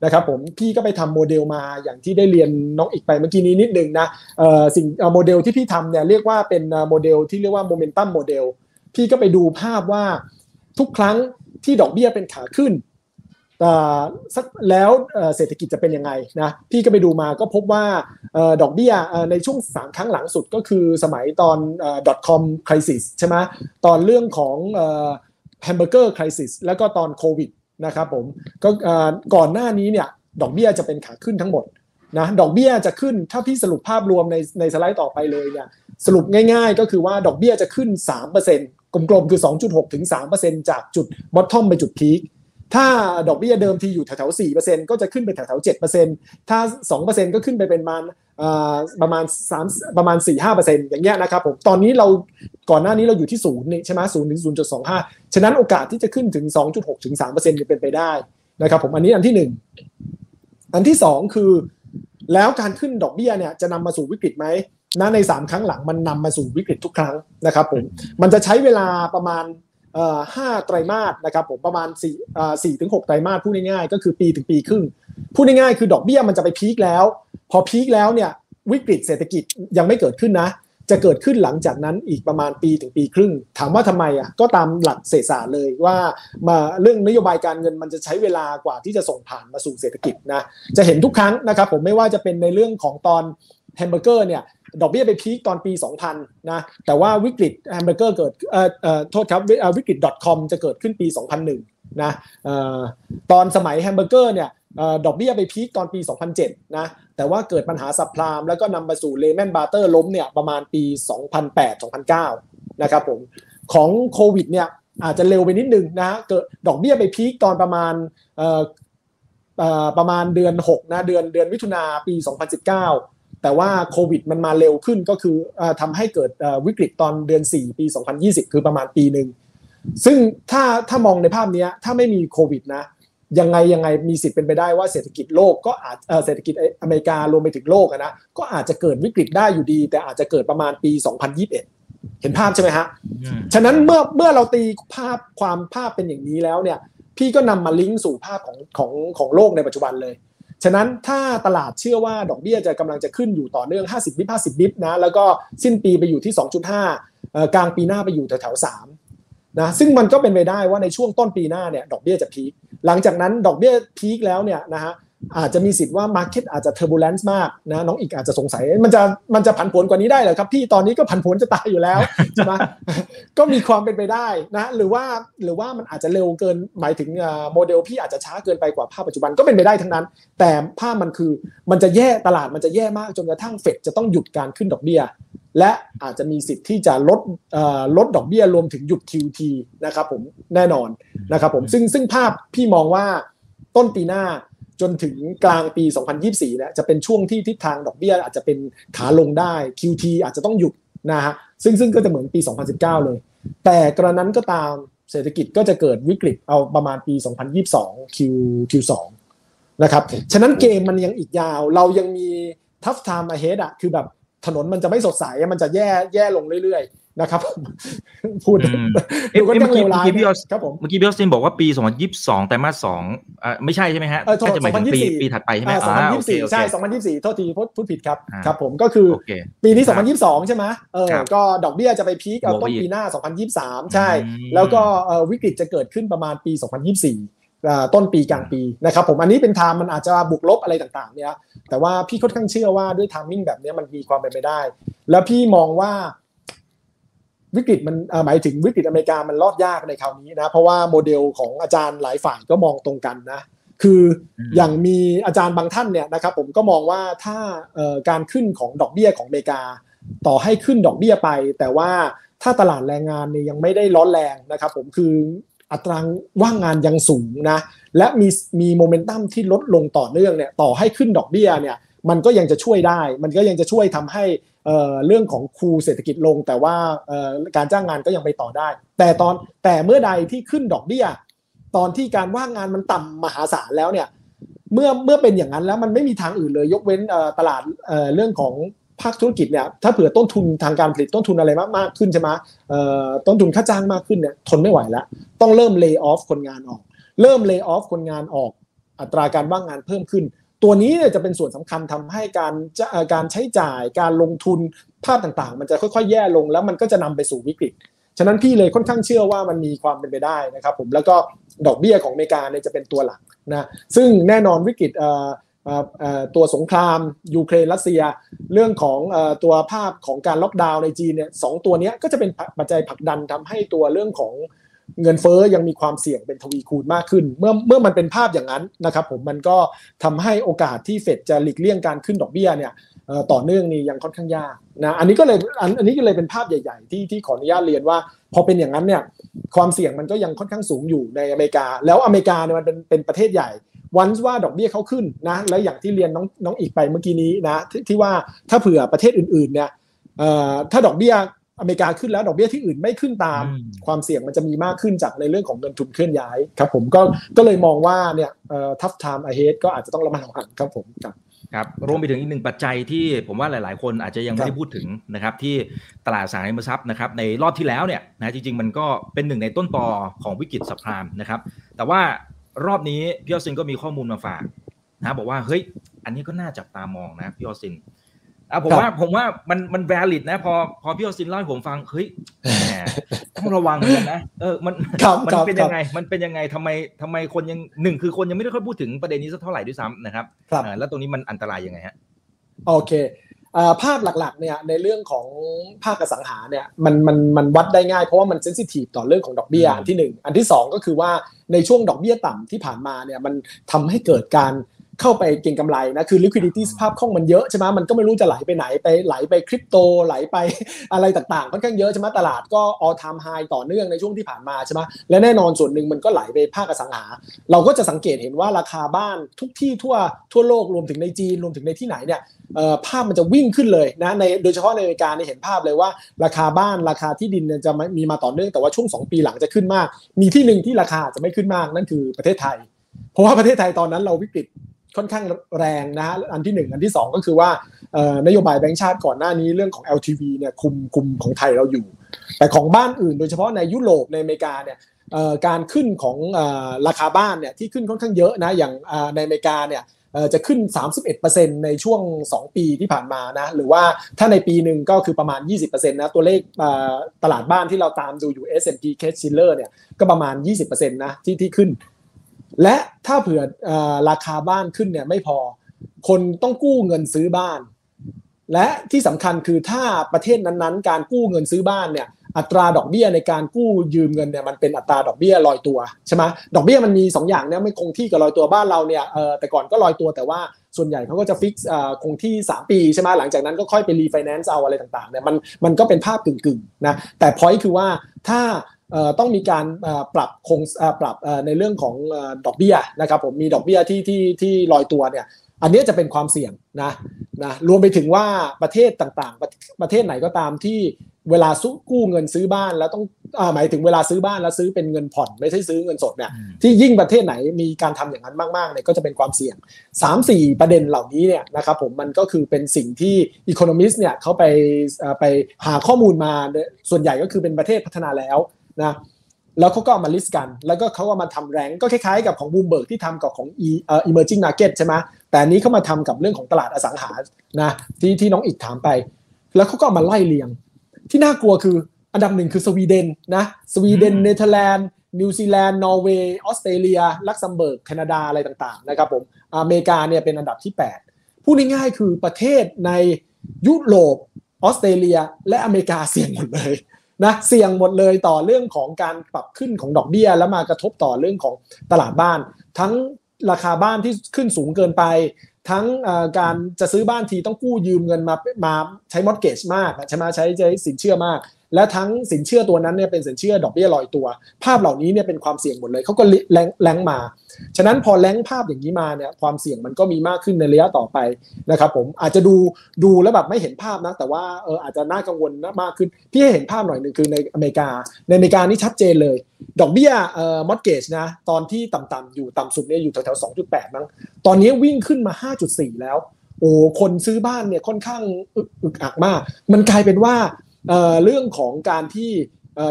นะครับผมพี่ก็ไปทำโมเดลมาอย่างที่ได้เรียนน้องอีกไปเมื่อกี้นี้นิดนึงนะเออสิ่งโมเดลที่พี่ทำเนี่ยเรียกว่าเป็นโมเดลที่เรียกว่า momentum model พี่ก็ไปดูภาพว่าทุกครั้งที่ดอกเบี้ยเป็นขาขึ้นสักแล้วเศรษฐกิจจะเป็นยังไงนะพี่ก็ไปดูมาก็พบว่าดอกเบี้ยในช่วงสามครั้งหลังสุดก็คือสมัยตอน .com crisis ใช่ไหมตอนเรื่องของ แฮมเบอร์เกอร์ crisis แล้วก็ตอนโควิดนะครับผมก็ก่อนหน้านี้เนี่ยดอกเบี้ยจะเป็นขาขึ้นทั้งหมดนะดอกเบี้ยจะขึ้นถ้าพี่สรุปภาพรวมในในสไลด์ต่อไปเลยเนี่ยสรุปง่ายๆ ก็คือว่าดอกเบี้ยจะขึ้น 3%กลมๆคือ 2.6 ถึง 3%จากจุดบอททอมไปจุดพีคถ้าดอกเบี้ยเดิมทีอยู่แถวๆ4%ก็จะขึ้นไปแถวๆ7%ถ้า 2%ก็ขึ้นไปเป็นประมาณ ประมาณ3ประมาณ 4-5%อย่างเงี้ยนะครับผมตอนนี้เราก่อนหน้านี้เราอยู่ที่ศูนย์นี่ใช่ไหมศูนย์ถึง0.25ฉะนั้นโอกาสที่จะขึ้นถึง 2.6 ถึง3%เนี่ยเป็นไปได้นะครับผมอันนี้อันที่1อันที่2คือ แล้วการขึ้นดอกเบี้ยเนี่ยจะนำมาสู่วิกฤตไหมนะใน 3 ครั้งหลังมันนำมาสู่วิกฤตทุกครั้งนะครับผมมันจะใช้เวลาประมาณห้าไตรมาสนะครับผมประมาณสี่สี่ถึงหกไตรมาสพูดง่ายๆก็คือปีถึงปีครึ่งพูดง่ายๆคือดอกเบี้ยมันจะไปพีคแล้ว พอพีคแล้วเนี่ยวิกฤตเศรษฐกิจยังไม่เกิดขึ้นนะ จะเกิดขึ้นหลังจากนั้นอีกประมาณปีถึงปีครึ่ง ถามว่าทำไมอะก็ตามหลักเศรษฐศาสตร์เลยว่ามาเรื่องนโยบายการเงินมันจะใช้เวลากว่าที่จะส่งผ่านมาสู่เศรษฐกิจนะจะเห็นทุกครั้งนะครับผมไม่ว่าจะเป็นในเรื่องของตอนแฮมเบอร์เกอร์เนี่ยดอกเบี้ยไป peak ตอนปี 2000 นะ แต่ว่าวิกฤตแฮมเบอร์เกอร์เกิดเอ่อเอ่อโทษครับวิกฤต .com จะเกิดขึ้นปี 2001 นะเอ่อตอนสมัยแฮมเบอร์เกอร์เนี่ยดอกเบี้ยไป peak ตอนปี 2007 นะ แต่ว่าเกิดปัญหา subprime แล้วก็นำมาสู่ Lehman Brothers ล้มเนี่ยประมาณปี 2008-2009 นะครับผมของโควิดเนี่ยอาจจะเร็วไปนิดนึงนะเกิดดอกเบี้ยไปพีคตอนประมาณประมาณเดือน 6 นะ เดือนเดือนมิถุนาปี 2019 แต่ว่าโควิดมันมาเร็วขึ้นก็คือทำให้เกิดวิกฤตตอนเดือน 4 ปี 2020 คือประมาณปีหนึ่งซึ่งถ้าถ้ามองในภาพนี้ถ้าไม่มีโควิดนะ ยังไงยังไงมีสิทธิ์เป็นไปได้ว่าเศรษฐกิจโลกก็อาจเศรษฐกิจอเมริการวมไปถึงโลกนะก็อาจจะเกิดวิกฤตได้อยู่ดี แต่อาจจะเกิดประมาณปี 2021 เห็นภาพใช่ไหมฮะฉะนั้นเมื่อเมื่อเราตีภาพความภาพเป็นอย่างนี้แล้วเนี่ยพี่ก็นำมาลิงก์สู่ภาพของของของโลกในปัจจุบันเลย ฉะนั้นถ้าตลาดเชื่อว่าดอกเบี้ยจะกำลังจะขึ้นอยู่ต่อเนื่อง 50บิป50บิปนะแล้วก็สิ้นปีไปอยู่ที่ 2.5 กลางปีหน้าไปอยู่แถวๆ3นะซึ่งมันก็เป็นไปได้ว่าในช่วงต้นปีหน้าเนี่ยดอกเบี้ยจะพีค หลังจากนั้นดอกเบี้ยพีคแล้วเนี่ยนะฮะอาจจะมีสิทธิ์ว่า Market อาจจะ turbulence มากนะน้องอีกอาจจะสงสัยมันจะมันจะผันผวนกว่านี้ได้เหรอครับพี่ตอนนี้ก็ผันผวนจะตายอยู่แล้วใช่ไหมก็มีความเป็นไปได้นะหรือว่าหรือว่ามันอาจจะเร็วเกินหมายถึงโมเดลพี่อาจจะช้าเกินไปกว่าภาพปัจจุบันก็เป็นไปได้ทั้งนั้น แต่ภาพมันคือมันจะแย่ตลาดมันจะแย่มากจนกระทั่งเฟดจะต้องหยุดการขึ้นดอกเบี้ย และอาจจะมีสิทธิ์ที่จะลดลดดอกเบี้ยรวมถึงหยุด QT นะครับผมแน่นอนนะครับผมซึ่งซึ่งภาพพี่มองว่าต้นปีหน้าจนถึงกลางปี 2024เนี่ยจะเป็นช่วงที่ทิศทางดอกเบี้ยอาจจะเป็นขาลงได้ QT อาจจะต้องหยุดนะฮะซึ่งซึ่งก็จะเหมือนปี 2019 เลย แต่กระนั้นก็ตามเศรษฐกิจก็จะเกิดวิกฤตเอาประมาณปี 2022 Q Q2 นะครับ ฉะนั้นเกมมันยังอีกยาว เรายังมี tough time ahead อะคือแบบ ถนนมันจะไม่สดใสมันจะแย่แย่ลงเรื่อยนะครับพูดดูก็ยังเลวร้ายครับผมเมื่อกี้พี่ออสตินบอกว่าปี 2022แต่มาสองอ่าไม่ใช่ ใช่ไหมฮะก็จะหมายถึงปีปีถัดไปใช่ไหม2024 ใช่ 2024 โทษทีพูดผิดครับครับผมก็คือปีนี้ 2022 ใช่ไหมเออก็ดอกเบี้ยจะไปพีคเอาต้นปีหน้า 2023 ใช่ แล้วก็วิกฤตจะเกิดขึ้นประมาณปี 2024 ต้นปีกลางปีนะครับผมอันนี้เป็นไทม์มันอาจจะบุกลบอะไรต่างๆเนี่ยแต่ว่าพี่ค่อนข้างเชื่อว่าด้วยทามมิ่งแบบนี้มันมีความเป็นไปได้ แล้วพี่มองว่าวิกฤตมันหมายถึงวิกฤตอเมริกามันรอดยากในคราวนี้นะ เพราะว่าโมเดลของอาจารย์หลายฝ่ายก็มองตรงกันนะ คืออย่างมีอาจารย์บางท่านเนี่ยนะครับผมก็มองว่าถ้าการขึ้นของดอกเบี้ยของอเมริกา ต่อให้ขึ้นดอกเบี้ยไป แต่ว่าถ้าตลาดแรงงานเนี่ยยังไม่ได้ร้อนแรงนะครับผมคือ อัตราว่างงานยังสูงนะและมีมีโมเมนตัมที่ลดลงต่อเนื่องเนี่ยต่อให้ขึ้นดอกเบี้ยเนี่ยมันก็ยังจะช่วยได้ มันก็ยังจะช่วยทำให้เรื่องของคูเศรษฐกิจลง แต่ว่าการจ้างงานก็ยังไปต่อได้ แต่ตอนแต่เมื่อใดที่ขึ้นดอกเบี้ย ตอนที่การว่างงานมันต่ำมหาศาลแล้วเนี่ยเมื่อเมื่อเป็นอย่างนั้นแล้วมันไม่มีทางอื่นเลย ยกเว้นตลาดเรื่องของ ภาคธุรกิจเนี่ยถ้าเผื่อต้นทุนทางการผลิตต้นทุนอะไรมากมากขึ้นใช่ไหมต้นทุนค่าจ้างมากขึ้นเนี่ยทนไม่ไหวแล้วต้องเริ่มเลิกออฟคนงานออก เริ่มเลิกออฟคนงานออก อัตราการว่างงานเพิ่มขึ้น ตัวนี้จะเป็นส่วนสำคัญทำให้การการใช้จ่ายการลงทุนภาพต่างๆ มันจะค่อยๆ แย่ลงแล้วมันก็จะนำไปสู่วิกฤตฉะนั้นพี่เลยค่อนข้างเชื่อว่ามันมีความเป็นไปได้นะครับผมแล้วก็ดอกเบี้ยของอเมริกาเนี่ยจะเป็นตัวหลักนะซึ่งแน่นอนวิกฤต ตัวสงครามยูเครนรัสเซีย เรื่องของตัวภาพของการล็อกดาวน์ในจีนเนี่ยสองตัวนี้ก็จะเป็นปัจจัยผลักดันทำให้ตัวเรื่องของเงินเฟ้อยังมีความเสี่ยงเป็นทวีคูณมากขึ้น เมื่อเมื่อมันเป็นภาพอย่างนั้นนะครับผมมันก็ทำให้โอกาสที่เฟดจะหลีกเลี่ยงการขึ้นดอกเบี้ยเนี่ยต่อเนื่องนี่ยังค่อนข้างยากนะอันนี้ก็เลยอันนี้ก็เลยเป็นภาพใหญ่ๆ ที่ที่ขออนุญาตเรียนว่า พอเป็นอย่างนั้นเนี่ยความเสี่ยงมันก็ยังค่อนข้างสูงอยู่ในอเมริกา แล้วอเมริกาเนี่ยมันเป็นเป็นประเทศใหญ่ วันว่าดอกเบี้ยเขาขึ้นนะแล้วอย่างที่เรียนน้องน้องอีกไปเมื่อกี้นี้นะทที่ว่าถ้าเผื่อประเทศอื่นๆเนี่ยถ้าดอกเบี้ยอเมริกาขึ้นแล้วดอกเบี้ยที่อื่นไม่ขึ้นตาม ความเสี่ยงมันจะมีมากขึ้นจากในเรื่องของเงินทุนเคลื่อนย้ายครับผมก็ก็เลยมองว่าเนี่ย tough time ahead ก็อาจจะต้องระมัดระวังครับผมครับครับรวมไปถึงอีกหนึ่งปัจจัยที่ผมว่าหลาย ๆ คนอาจจะยังไม่ได้พูดถึงนะครับที่ตลาดอสังหาริมทรัพย์นะครับในรอบที่แล้วเนี่ยนะจริง ๆ มันก็เป็นหนึ่งในต้นตอของวิกฤตสับพรามนะครับแต่ว่า รอบนี้พี่ออสินก็มีข้อมูลมาฝากนะบอกว่าเฮ้ย อันนี้ก็น่าจับตามองนะพี่ออสินอะผมว่าผมว่ามันมัน valid นะ พอพอพี่ออสินเล่าให้ผมฟังเฮ้ยต้องระวังเหมือนกันนะเออมันมันเป็นยังไง มันเป็นยังไงทำไมทำไมคนยังหนึ่งคือคนยังไม่ได้ค่อยพูดถึงประเด็นนี้สักเท่าไหร่ด้วยซ้ำนะครับแล้วตรงนี้มันอันตรายยังไงฮะโอเค ภาพหลักๆเนี่ยในเรื่องของภาคอสังหาเนี่ยมันมันมันวัดได้ง่ายเพราะว่ามันเซนซิทีฟต่อเรื่องของดอกเบี้ยอันที่ 1 อันที่ 2 ก็คือว่าในช่วงดอกเบี้ยต่ำที่ผ่านมาเนี่ยมันทำให้เกิดการ เข้าไปเก็งกำไรนะคือ liquidity สภาพคล่องมันเยอะใช่ไหมมันก็ไม่รู้จะไหลไปไหนไปไหลไปคริปโตไหลไปอะไรต่างๆค่อนข้างเยอะใช่ไหมตลาดก็ all time high ต่อเนื่องในช่วงที่ผ่านมาใช่ไหมและแน่นอนส่วนหนึ่งมันก็ไหลไปภาคอสังหา เราก็จะสังเกตเห็นว่าราคาบ้านทุกที่ทั่วทั่วโลกรวมถึงในจีนรวมถึงในที่ไหนเนี่ยภาพมันจะวิ่งขึ้นเลยนะในโดยเฉพาะในอเมริกาเนี่ยเห็นภาพเลยว่า ราคาบ้านราคาที่ดินเนี่ยจะมีมาต่อเนื่องแต่ว่าช่วง 2 ปีหลังจะขึ้นมาก มีที่หนึ่งที่ราคาจะไม่ขึ้นมากนั่นคือประเทศไทย เพราะว่าประเทศไทยตอนนั้นเราวิกฤต ค่อนข้างแรงนะฮะอันที่ 1 อันที่ 2 ก็คือว่านโยบายแบงก์ชาติก่อนหน้านี้เรื่องของ LTV เนี่ยคุมคุมของไทยเราอยู่ แต่ของบ้านอื่น โดยเฉพาะในยุโรปในอเมริกาเนี่ยการขึ้นของราคาบ้านเนี่ยที่ขึ้นค่อนข้างเยอะนะอย่างในอเมริกาเนี่ยจะขึ้น 31%ในช่วง 2 ปีที่ผ่านมานะหรือว่าถ้าในปีหนึ่งก็คือประมาณ 20%นะตัวเลขตลาดบ้านที่เราตามดูอยู่ S&P Case Shiller เนี่ยก็ประมาณ 20%นะที่ที่ขึ้น และถ้าเผื่อราคาบ้านขึ้นเนี่ยไม่พอ คนต้องกู้เงินซื้อบ้าน และที่สำคัญคือถ้าประเทศนั้นๆ การกู้เงินซื้อบ้านเนี่ยอัตราดอกเบี้ยในการกู้ยืมเงินเนี่ยมันเป็นอัตราดอกเบี้ยลอยตัวใช่ไหมดอกเบี้ยมันมี 2 อย่างเนี่ยไม่คงที่กับลอยตัวบ้านเราเนี่ยแต่ก่อนก็ลอยตัวแต่ว่าส่วนใหญ่เขาก็จะ fix คงที่ 3 ปีใช่ไหมหลังจากนั้นก็ค่อยไปรีไฟแนนซ์เอาอะไรต่างๆเนี่ยมันมันก็เป็นภาพกึ่งๆนะแต่ point คือว่าถ้า ต้องมีการปรับคงปรับในเรื่องของดอกเบี้ยนะครับผมมีดอกเบี้ยที่ที่ที่ลอยตัวเนี่ยอันนี้จะเป็นความเสี่ยงนะนะรวมไปถึงว่าประเทศต่างๆ ประเทศไหนก็ตามที่เวลาซุกู้เงินซื้อบ้านแล้วต้องอหมายถึงเวลาซื้อบ้านแล้วซื้อเป็นเงินผ่อนไม่ใช่ซื้อเงินสดเนี่ยที่ยิ่งประเทศไหนมีการทำอย่างนั้นมากๆเนี่ยก็จะเป็นความเสี่ยง 3-4 ประเด็นเหล่านี้เนี่ยนะครับผมมันก็คือเป็นสิ่งที่ Economist เนี่ยเขาไปไปหาข้อมูลมาส่วนใหญ่ก็คือเป็นประเทศพัฒนาแล้ว นะแล้วเขาก็มา list กัน แล้วก็เขาก็มาทำ rank ก็คล้ายๆกับของบูมเบิร์กที่ทำกับของ e เอ่อ emerging market ใช่ไหมแต่นี้เขามาทำกับเรื่องของตลาดอสังหานะที่ที่น้องอีกถามไป แล้วเขาก็มาไล่เลียง ที่น่ากลัวคืออันดับหนึ่งคือสวีเดนนะสวีเดนเนเธอร์แลนด์นิวซีแลนด์นอร์เวย์ออสเตรเลีย ลักเซมเบิร์กแคนาดาอะไรต่างๆนะครับผมอเมริกาเนี่ยเป็นอันดับที่ 8 พูดง่ายๆคือประเทศในยุโรปออสเตรเลีย และอเมริกาเสี่ยงหมดเลย นะเสี่ยงหมดเลยต่อเรื่องของการปรับขึ้นของดอกเบี้ย แล้วมากระทบต่อเรื่องของตลาดบ้าน ทั้งราคาบ้านที่ขึ้นสูงเกินไป ทั้งการจะซื้อบ้านทีต้องกู้ยืมเงินมามาใช้มอดเกจมากใช่ไหมใช้ใช้สินเชื่อมาก และทั้งสินเชื่อตัวนั้นเนี่ยเป็นสินเชื่อดอกเบี้ยลอยตัว ภาพเหล่านี้เนี่ยเป็นความเสี่ยงหมดเลยเขาก็แรงแรงมา ฉะนั้นพอแรงภาพอย่างนี้มาเนี่ยความเสี่ยงมันก็มีมากขึ้นในระยะต่อไปนะครับผมอาจจะดูดูแล้วแบบไม่เห็นภาพนะ แต่ว่าเอออาจจะน่ากังวลมากขึ้นพี่ให้เห็นภาพหน่อยหนึ่งคือในอเมริกา ในอเมริกานี่ชัดเจนเลย ดอกเบี้ยเอ่อมอดเกจนะตอนที่ต่ำๆอยู่ต่ำสุดเนี่ยอยู่แถวๆ2.8มั้งตอนนี้วิ่งขึ้นมา 5.4 แล้วโอ้คนซื้อบ้านเนี่ยค่อนข้างอึกอักมาก มันกลายเป็นว่า เรื่องของการที่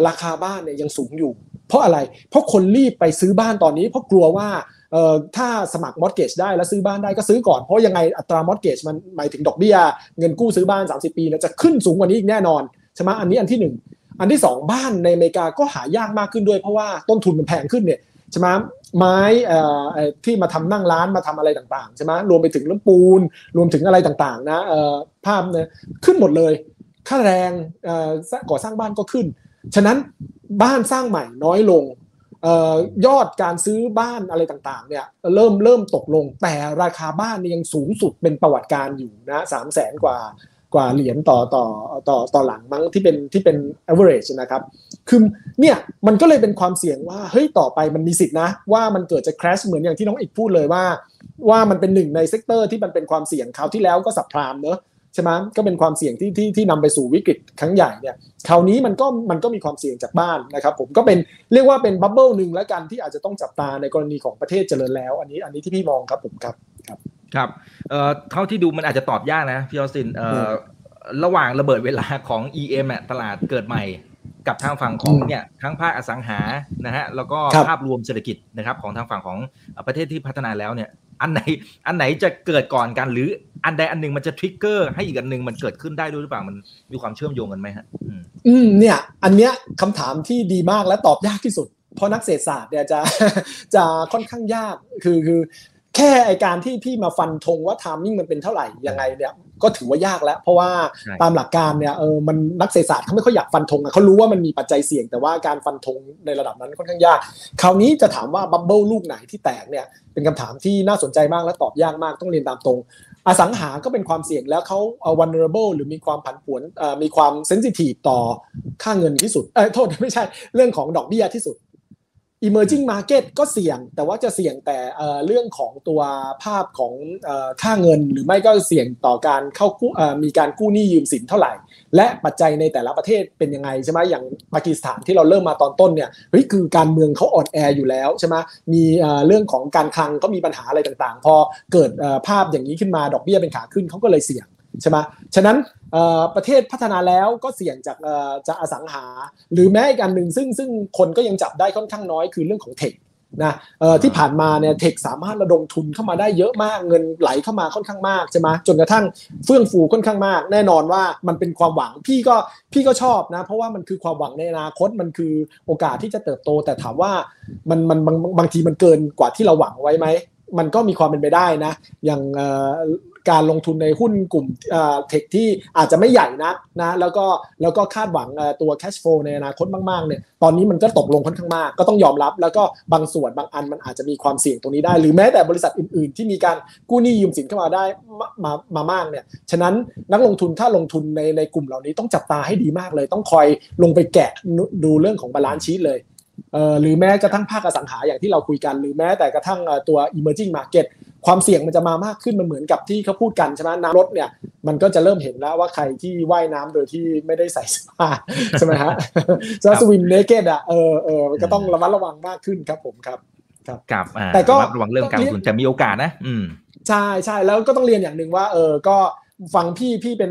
ราคาบ้านเนี่ยยังสูงอยู่ เพราะอะไรเพราะคนรีบไปซื้อบ้านตอนนี้ เพราะกลัวว่าถ้าสมัครมอดเกจได้แล้วซื้อบ้านได้ก็ซื้อก่อน เพราะยังไงอัตรามอดเกจมันหมายถึงดอกเบี้ย เงินกู้ซื้อบ้าน 30 ปีนะจะขึ้นสูงกว่านี้อีกแน่นอนใช่ไหมอันนี้อันที่ 1 อันที่สองบ้านในอเมริกาก็หายากมากขึ้นด้วยเพราะว่าต้นทุนมันแพงขึ้นเนี่ยใช่ไหมไม้ที่มาทำนั่งร้านมาทำอะไรต่างๆใช่ไหมรวมไปถึงเรื่องปูน รวมถึงอะไรต่างๆนะภาพเนี่ยขึ้นหมดเลย ค่าแรงก่อสร้างบ้านก็ขึ้น ฉะนั้นบ้านสร้างใหม่น้อยลงยอดการซื้อบ้านอะไรต่างๆเนี่ยเริ่มเริ่มตกลง แต่ราคาบ้านยังสูงสุดเป็นประวัติการอยู่นะสามแสนกว่ากว่าเหรียญต่อต่อต่อต่อหลังมั้งที่เป็นที่เป็น average นะครับคือเนี่ยมันก็เลยเป็นความเสี่ยงว่าเฮ้ยต่อไปมันมีสิทธินะ ว่ามันเกิดจะ crash เหมือนอย่างที่น้องอีกพูดเลยว่า ว่ามันเป็นหนึ่งใน sector ที่มันเป็นความเสี่ยงคราวที่แล้วก็ subprime เนอะ ใช่ไหมก็เป็นความเสี่ยงที่ที่ที่นำไปสู่วิกฤตครั้งใหญ่เนี่ยคราวนี้มันก็มันก็มีความเสี่ยงจากบ้านนะครับผมก็เป็นเรียกว่าเป็น bubble หนึ่งแล้วกันที่อาจจะต้องจับตาในกรณีของประเทศเจริญแล้ว อันนี้อันนี้ที่พี่มองครับผมครับครับครับเอ่อเท่าที่ดูมันอาจจะตอบยากนะพี่ออสตินเอ่อระหว่างระเบิดเวลาของ EM อะตลาดเกิดใหม่กับทางฝั่งของเนี่ยทั้งภาคอสังหานะฮะแล้วก็ภาพรวมเศรษฐกิจนะครับของทางฝั่งของประเทศที่พัฒนาแล้วเนี่ย อันไหนอันไหนจะเกิดก่อนกัน หรืออันใดอันหนึ่งมันจะทริกเกอร์ให้อีกอันหนึ่งมันเกิดขึ้นได้ด้วยหรือเปล่ามันมีความเชื่อมโยงกันไหมฮะอืมเนี่ย อันเนี้ยคำถามที่ดีมากและตอบยากที่สุด เพราะนักเศรษฐศาสตร์เนี่ยจะจะค่อนข้างยากคือคือแค่ไอการที่พี่มาฟันธงว่าทามมิ่งมันเป็นเท่าไหร่ยังไงเนี่ย ก็ถือว่ายากแล้ว เพราะว่าตามหลักการเนี่ยเออมันนักเศรษฐศาสตร์เขาไม่ค่อยอยากฟันธงเขารู้ว่ามันมีปัจจัยเสี่ยง แต่ว่าการฟันธงในระดับนั้นค่อนข้างยาก คราวนี้จะถามว่าบับเบิลลูกไหนที่แตกเนี่ยเป็นคำถามที่น่าสนใจมากและตอบยากมากต้องเรียนตามตรง อสังหาก็เป็นความเสี่ยงแล้วเขา vulnerable หรือมีความผันผวนมีความ sensitive ต่อค่าเงินที่สุดเออโทษไม่ใช่เรื่องของดอกเบี้ยที่สุด emerging market ก็เสี่ยง แต่ว่าจะเสี่ยงแต่เรื่องของตัวภาพของค่าเงิน หรือไม่ก็เสี่ยงต่อการเข้ากู้มีการกู้หนี้ยืมสินเท่าไหร่ และปัจจัยในแต่ละประเทศเป็นยังไงใช่ไหมอย่างปากีสถานที่เราเริ่มมาตอนต้นเนี่ยเฮ้ยคือการเมืองเขาอ่อนแออยู่แล้วใช่ไหมมีเรื่องของการคลังเขามีปัญหาอะไรต่างๆ พอเกิดภาพอย่างนี้ขึ้นมาดอกเบี้ยเป็นขาขึ้นเขาก็เลยเสี่ยง ใช่ไหมฉะนั้นประเทศพัฒนาแล้วก็เสี่ยงจากจากอสังหา หรือแม้อีกอันหนึ่งซึ่งซึ่งคนก็ยังจับได้ค่อนข้างน้อยคือเรื่องของเทคนะที่ผ่านมาเนี่ยเทคสามารถระดมทุนเข้ามาได้เยอะมากเงินไหลเข้ามาค่อนข้างมากใช่ไหมจนกระทั่งเฟื่องฟูค่อนข้างมาก แน่นอนว่ามันเป็นความหวังพี่ก็พี่ก็ชอบนะ เพราะว่ามันคือความหวังในอนาคตมันคือโอกาสที่จะเติบโต แต่ถามว่ามันมันบางบางทีมันเกินกว่าที่เราหวังไว้ไหม มันก็มีความเป็นไปได้นะ อย่างการลงทุนในหุ้นกลุ่มเทคที่อาจจะไม่ใหญ่นักนะแล้วก็แล้วก็คาดหวังตัว cash flow ในอนาคตมากๆเนี่ยตอนนี้มันก็ตกลงค่อนข้างมาก ก็ต้องยอมรับแล้วก็บางส่วนบางอันมันอาจจะมีความเสี่ยงตรงนี้ได้ หรือแม้แต่บริษัทอื่นๆ ที่มีการกู้หนี้ยืมสินเข้ามาได้มามามากเนี่ยฉะนั้นนักลงทุนถ้าลงทุนในในกลุ่มเหล่านี้ต้องจับตาให้ดีมากเลย ต้องคอยลงไปแกะดูเรื่องของ balance sheet เลย หรือแม้กระทั่งภาคอสังหาอย่างที่เราคุยกัน หรือแม้แต่กระทั่งตัว emerging market ความเสี่ยงมันจะมามากขึ้นมันเหมือนกับที่เขาพูดกันใช่ไหมน้ำลดเนี่ยมันก็จะเริ่มเห็นแล้วว่าใครที่ว่ายน้ำโดยที่ไม่ได้ใส่เสื้อผ้าใช่ไหมฮะจะ swim naked อะเออเออก็ต้องระมัดระวังมากขึ้นครับผมครับครับกับแต่ก็ระวังเรื่องการลงทุนจะมีโอกาสนะ อืมใช่ใช่แล้วก็ต้องเรียนอย่างหนึ่งว่าเออก็ ฝั่งพี่พี่เป็น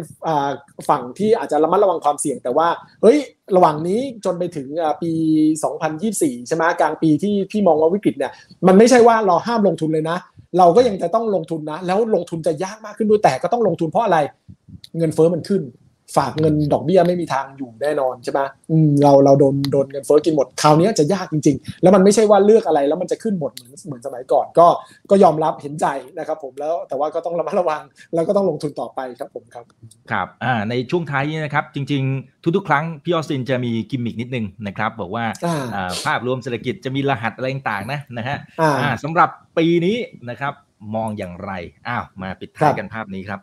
ฝั่งที่อาจจะระมัดระวังความเสี่ยง แต่ว่าเฮ้ยระหว่างนี้จนไปถึงปี 2024 ใช่ไหมกลางปีที่พี่มองว่าวิกฤตเนี่ยมันไม่ใช่ว่าเราห้ามลงทุนเลยนะ เราก็ยังจะต้องลงทุนนะ แล้วลงทุนจะยากมากขึ้นด้วยแต่ก็ต้องลงทุนเพราะอะไรเงินเฟอ้อมันขึ้น ฝากเงินดอกเบี้ยไม่มีทางอยู่แน่นอนใช่ไหมอืมเราเราโดนโดนเงินเฟ้อกินหมดคราวนี้จะยากจริง ๆ แล้วมันไม่ใช่ว่าเลือกอะไรแล้วมันจะขึ้นหมดเหมือนเหมือนสมัยก่อน ก็ก็ยอมรับเห็นใจนะครับผมแล้วแต่ว่าก็ต้องระมัดระวัง แล้วก็ต้องลงทุนต่อไปครับผมครับครับอ่าในช่วงท้ายนี้นะครับจริง ๆ ทุกๆ ครั้งพี่ออสตินจะมีกิมมิกนิดนึงนะครับบอกว่าภาพรวมเศรษฐกิจจะมีรหัสอะไรต่างๆนะนะฮะสำหรับปีนี้นะครับมองอย่างไรอ้าวมาปิดท้ายกันภาพนี้ครับ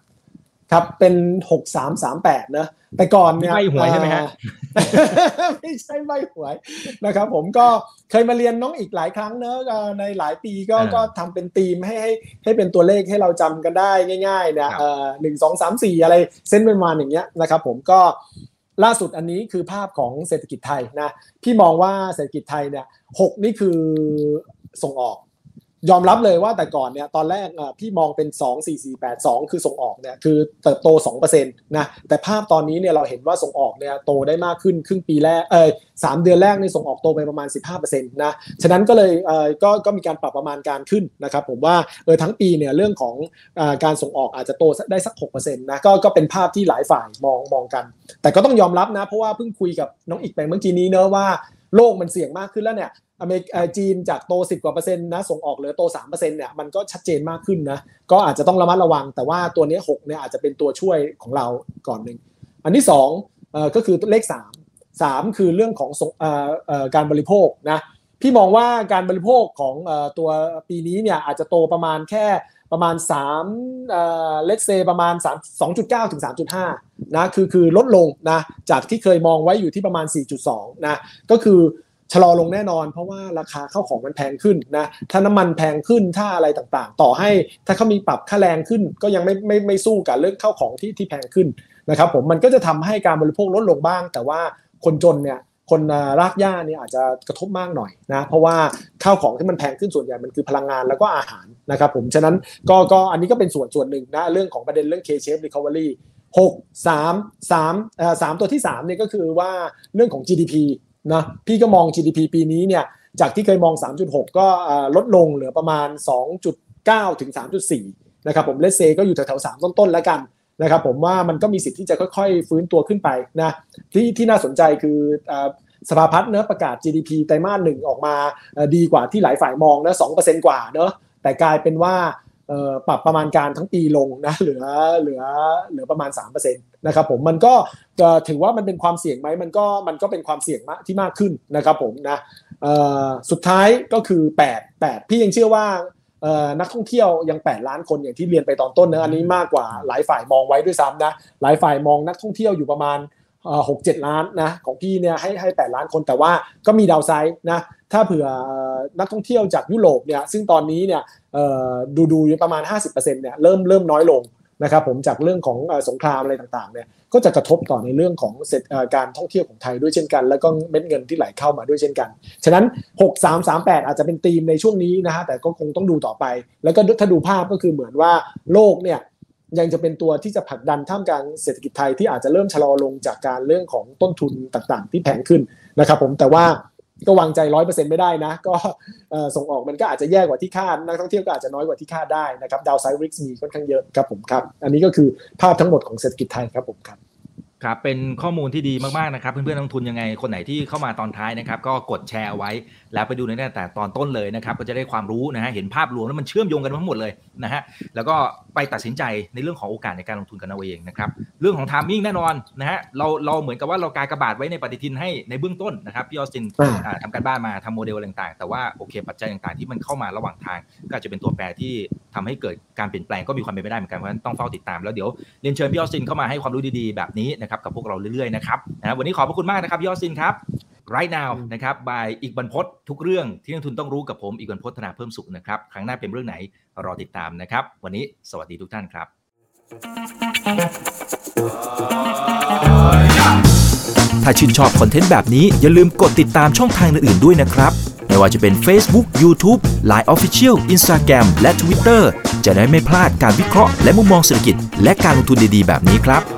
ครับเป็นหกสามสามแปดนะแต่ก่อนเนี่ยไม่หวยใช่ไหมฮะไม่ใช่ไม่หวยนะครับ ผมก็เคยมาเรียนน้องอีกหลายครั้งเนอะในหลายปีก็ก็ทำเป็นธีมให้ให้ให้เป็นตัวเลขให้เราจำกันได้ง่ายๆเนี่ยหนึ่งสองสามสี่อะไรเส้นเป็นมาอย่างเงี้ยนะครับ ผมก็ล่าสุดอันนี้คือภาพของเศรษฐกิจไทยนะพี่มองว่าเศรษฐกิจไทยเนี่ยหกนี่คือส่งออก ยอมรับเลยว่าแต่ก่อนเนี่ยตอนแรกพี่มองเป็น 2 4 4 8 2 คือส่งออกเนี่ยคือเติบโต2%นะแต่ภาพตอนนี้เนี่ยเราเห็นว่าส่งออกเนี่ยโตได้มากขึ้นครึ่งปีแรกเออสามเดือนแรกในส่งออกโตไปประมาณ 15%นะฉะนั้นก็เลยเออก็ก็มีการปรับประมาณการขึ้นนะครับผมว่าเออทั้งปีเนี่ยเรื่องของอการส่งออกอาจจะโตได้สัก6%นะก็ก็เป็นภาพที่หลายฝ่ายมองมองกัน แต่ก็ต้องยอมรับนะเพราะว่าเพิ่งคุยกับน้องอีกไปเมื่อกี้นี้เนอะว่าโลกมันเสี่ยงมากขึ้นแล้วเนี่ย อเมริกาจีนจากโต 10 กว่าเปอร์เซ็นต์นะส่งออกเหลือโต3เปอร์เซ็นต์เนี่ยมันก็ชัดเจนมากขึ้นนะก็อาจจะต้องระมัดระวัง แต่ว่าตัวนี้6เนี่ยอาจจะเป็นตัวช่วยของเราก่อนหนึ่งอันที่2ก็คือเลข 3 3 คือเรื่องของอ่าการบริโภคนะพี่มองว่าการบริโภคของตัวปีนี้เนี่ยอาจจะโตประมาณแค่ประมาณ3เอ่อเลทเซประมาณ3 2.9 ถึง 3.5นะคือคือลดลงนะจากที่เคยมองไว้อยู่ที่ประมาณ 4.2นะก็คือ ชะลอลงแน่นอน เพราะว่าราคาเข้าของมันแพงขึ้นนะถ้าน้ำมันแพงขึ้นถ้าอะไรต่างๆ ต่อให้ถ้าเขามีปรับค่าแรงขึ้น ก็ยังไม่ไม่ไม่สู้กับเรื่องเข้าของที่ที่แพงขึ้นนะครับผมมันก็จะทำให้การบริโภคลดลงบ้าง แต่ว่าคนจนเนี่ยคนรากหญ้าเนี่ยอาจจะกระทบมากหน่อยนะเพราะว่าข้าวของที่มันแพงขึ้นส่วนใหญ่มันคือพลังงานแล้วก็อาหารนะครับผมฉะนั้นก็ก็อันนี้ก็เป็นส่วนส่วนหนึ่งนะเรื่องของประเด็นเรื่อง K-shape recovery หกสามสามเอ่อสามตัวที่สามเนี่ยก็คือว่าเรื่องของ GDP นะพี่ก็มอง GDP ปีนี้เนี่ยจากที่เคยมอง 3.6 ก็ลดลงเหลือประมาณ 2.9 ถึง 3.4 นะครับผม let's say ก็อยู่แถวๆ3ต้นๆแล้วกันนะครับผมว่ามันก็มีสิทธิ์ที่จะค่อยๆ ฟื้นตัวขึ้นไปนะที่ที่น่าสนใจคือสภาพัฒน์เนี่ยประกาศ GDP ไตรมาสหนึ่งออกมาดีกว่าที่หลายฝ่ายมองนะสองเปอร์เซ็นกว่าเนอะแต่กลายเป็นว่า ปรับประมาณการทั้งปีลงนะเหลือเหลือเหลือประมาณ3%นะครับผมมันก็ถือว่ามันเป็นความเสี่ยงไหมมันก็มันก็เป็นความเสี่ยงที่มากขึ้นนะครับผมนะสุดท้ายก็คือ 8 8 พี่ยังเชื่อว่านักท่องเที่ยวยัง 8 ล้านคนอย่างที่เรียนไปตอนต้นนะอันนี้มากกว่าหลายฝ่ายมองไว้ด้วยซ้ำนะหลายฝ่ายมองนักท่องเที่ยวอยู่ประมาณหกเจ็ดล้านนะของพี่เนี่ยให้ให้แปดล้านคนแต่ว่าก็มีดาวไซด์นะ ถ้าเผื่อนักท่องเที่ยวจากยุโรปเนี่ยซึ่งตอนนี้เนี่ยดูดูประมาณ 50%เนี่ยเริ่มเริ่มน้อยลงนะครับผมจากเรื่องของสงครามอะไรต่างๆเนี่ยก็จะกระทบต่อในเรื่องของเสร็จการท่องเที่ยวของไทยด้วยเช่นกัน แล้วก็เม็ดเงินที่ไหลเข้ามาด้วยเช่นกัน ฉะนั้น 6 3 3 8 อาจจะเป็นธีมในช่วงนี้นะฮะแต่ก็คงต้องดูต่อไป แล้วก็ถ้าดูภาพก็คือเหมือนว่าโลกเนี่ยยังจะเป็นตัวที่จะผลักดันท่ามกลางเศรษฐกิจไทยที่อาจจะเริ่มชะลอลงจากการเรื่องของต้นทุนต่างๆ ที่แพงขึ้นนะครับผมแต่ว่า ก็วางใจร้อยเปอร์เซ็นต์ไม่ได้นะ ก็ส่งออกมันก็อาจจะแย่กว่าที่คาดนักท่องเที่ยวก็อาจจะน้อยกว่าที่คาดได้นะครับดาวไซด์ริกมีค่อนข้างเยอะครับผมครับ อันนี้ก็คือภาพทั้งหมดของเศรษฐกิจไทยครับผมครับ ครับเป็นข้อมูลที่ดีมากๆนะครับเพื่อนๆนักลงทุนยังไงคนไหนที่เข้ามาตอนท้ายนะครับก็กดแชร์เอาไว้ แล้วไปดูในแต่ตอนต้นเลยนะครับก็จะได้ความรู้นะฮะเห็นภาพรวมแล้วมันเชื่อมโยงกันทั้งหมดเลยนะฮะแล้วก็ไปตัดสินใจในเรื่องของโอกาสในการลงทุนกันเอาเองนะครับเรื่องของทามมิ่งแน่นอนนะฮะเราเราเหมือนกับว่าเรากากระบาดไว้ในปฏิทินให้ในเบื้องต้นนะครับพี่ออสตินทำการบ้านมาทำโมเดลต่างๆ แต่ว่าโอเคปัจจัยต่างๆ ที่มันเข้ามาระหว่างทาง ก็จะเป็นตัวแปรที่ทำให้เกิดการเปลี่ยนแปลงก็มีความเป็นไปได้เหมือนกันเพราะฉะนั้นต้องเฝ้าติดตามแล้วเดี๋ยวเรียนเชิญพี่ออสตินเข้ามาให้ความรู้ดีๆแบบนี้นะครับกับพวกเราเรื่อยๆนะครับนะวันนี้ขอบพระคุณมากนะครับยอดซินครับ right now นะครับ by อีกบรรพททุกเรื่องที่นักทุนต้องรู้กับผมอีกบรรพทธนาเพิ่มสุขนะครับครั้งหน้าเป็นเรื่องไหนรอติดตามนะครับ วันนี้สวัสดีทุกท่านครับ ถ้าชื่นชอบคอนเทนต์แบบนี้อย่าลืมกดติดตามช่องทางอื่นๆด้วยนะครับไม่ว่าจะเป็น Facebook, YouTube, Line Official, Instagram และ Twitter จะได้ไม่พลาดการวิเคราะห์และมุมมองเศรษฐกิจ และการลงทุนดีๆ แบบนี้ครับ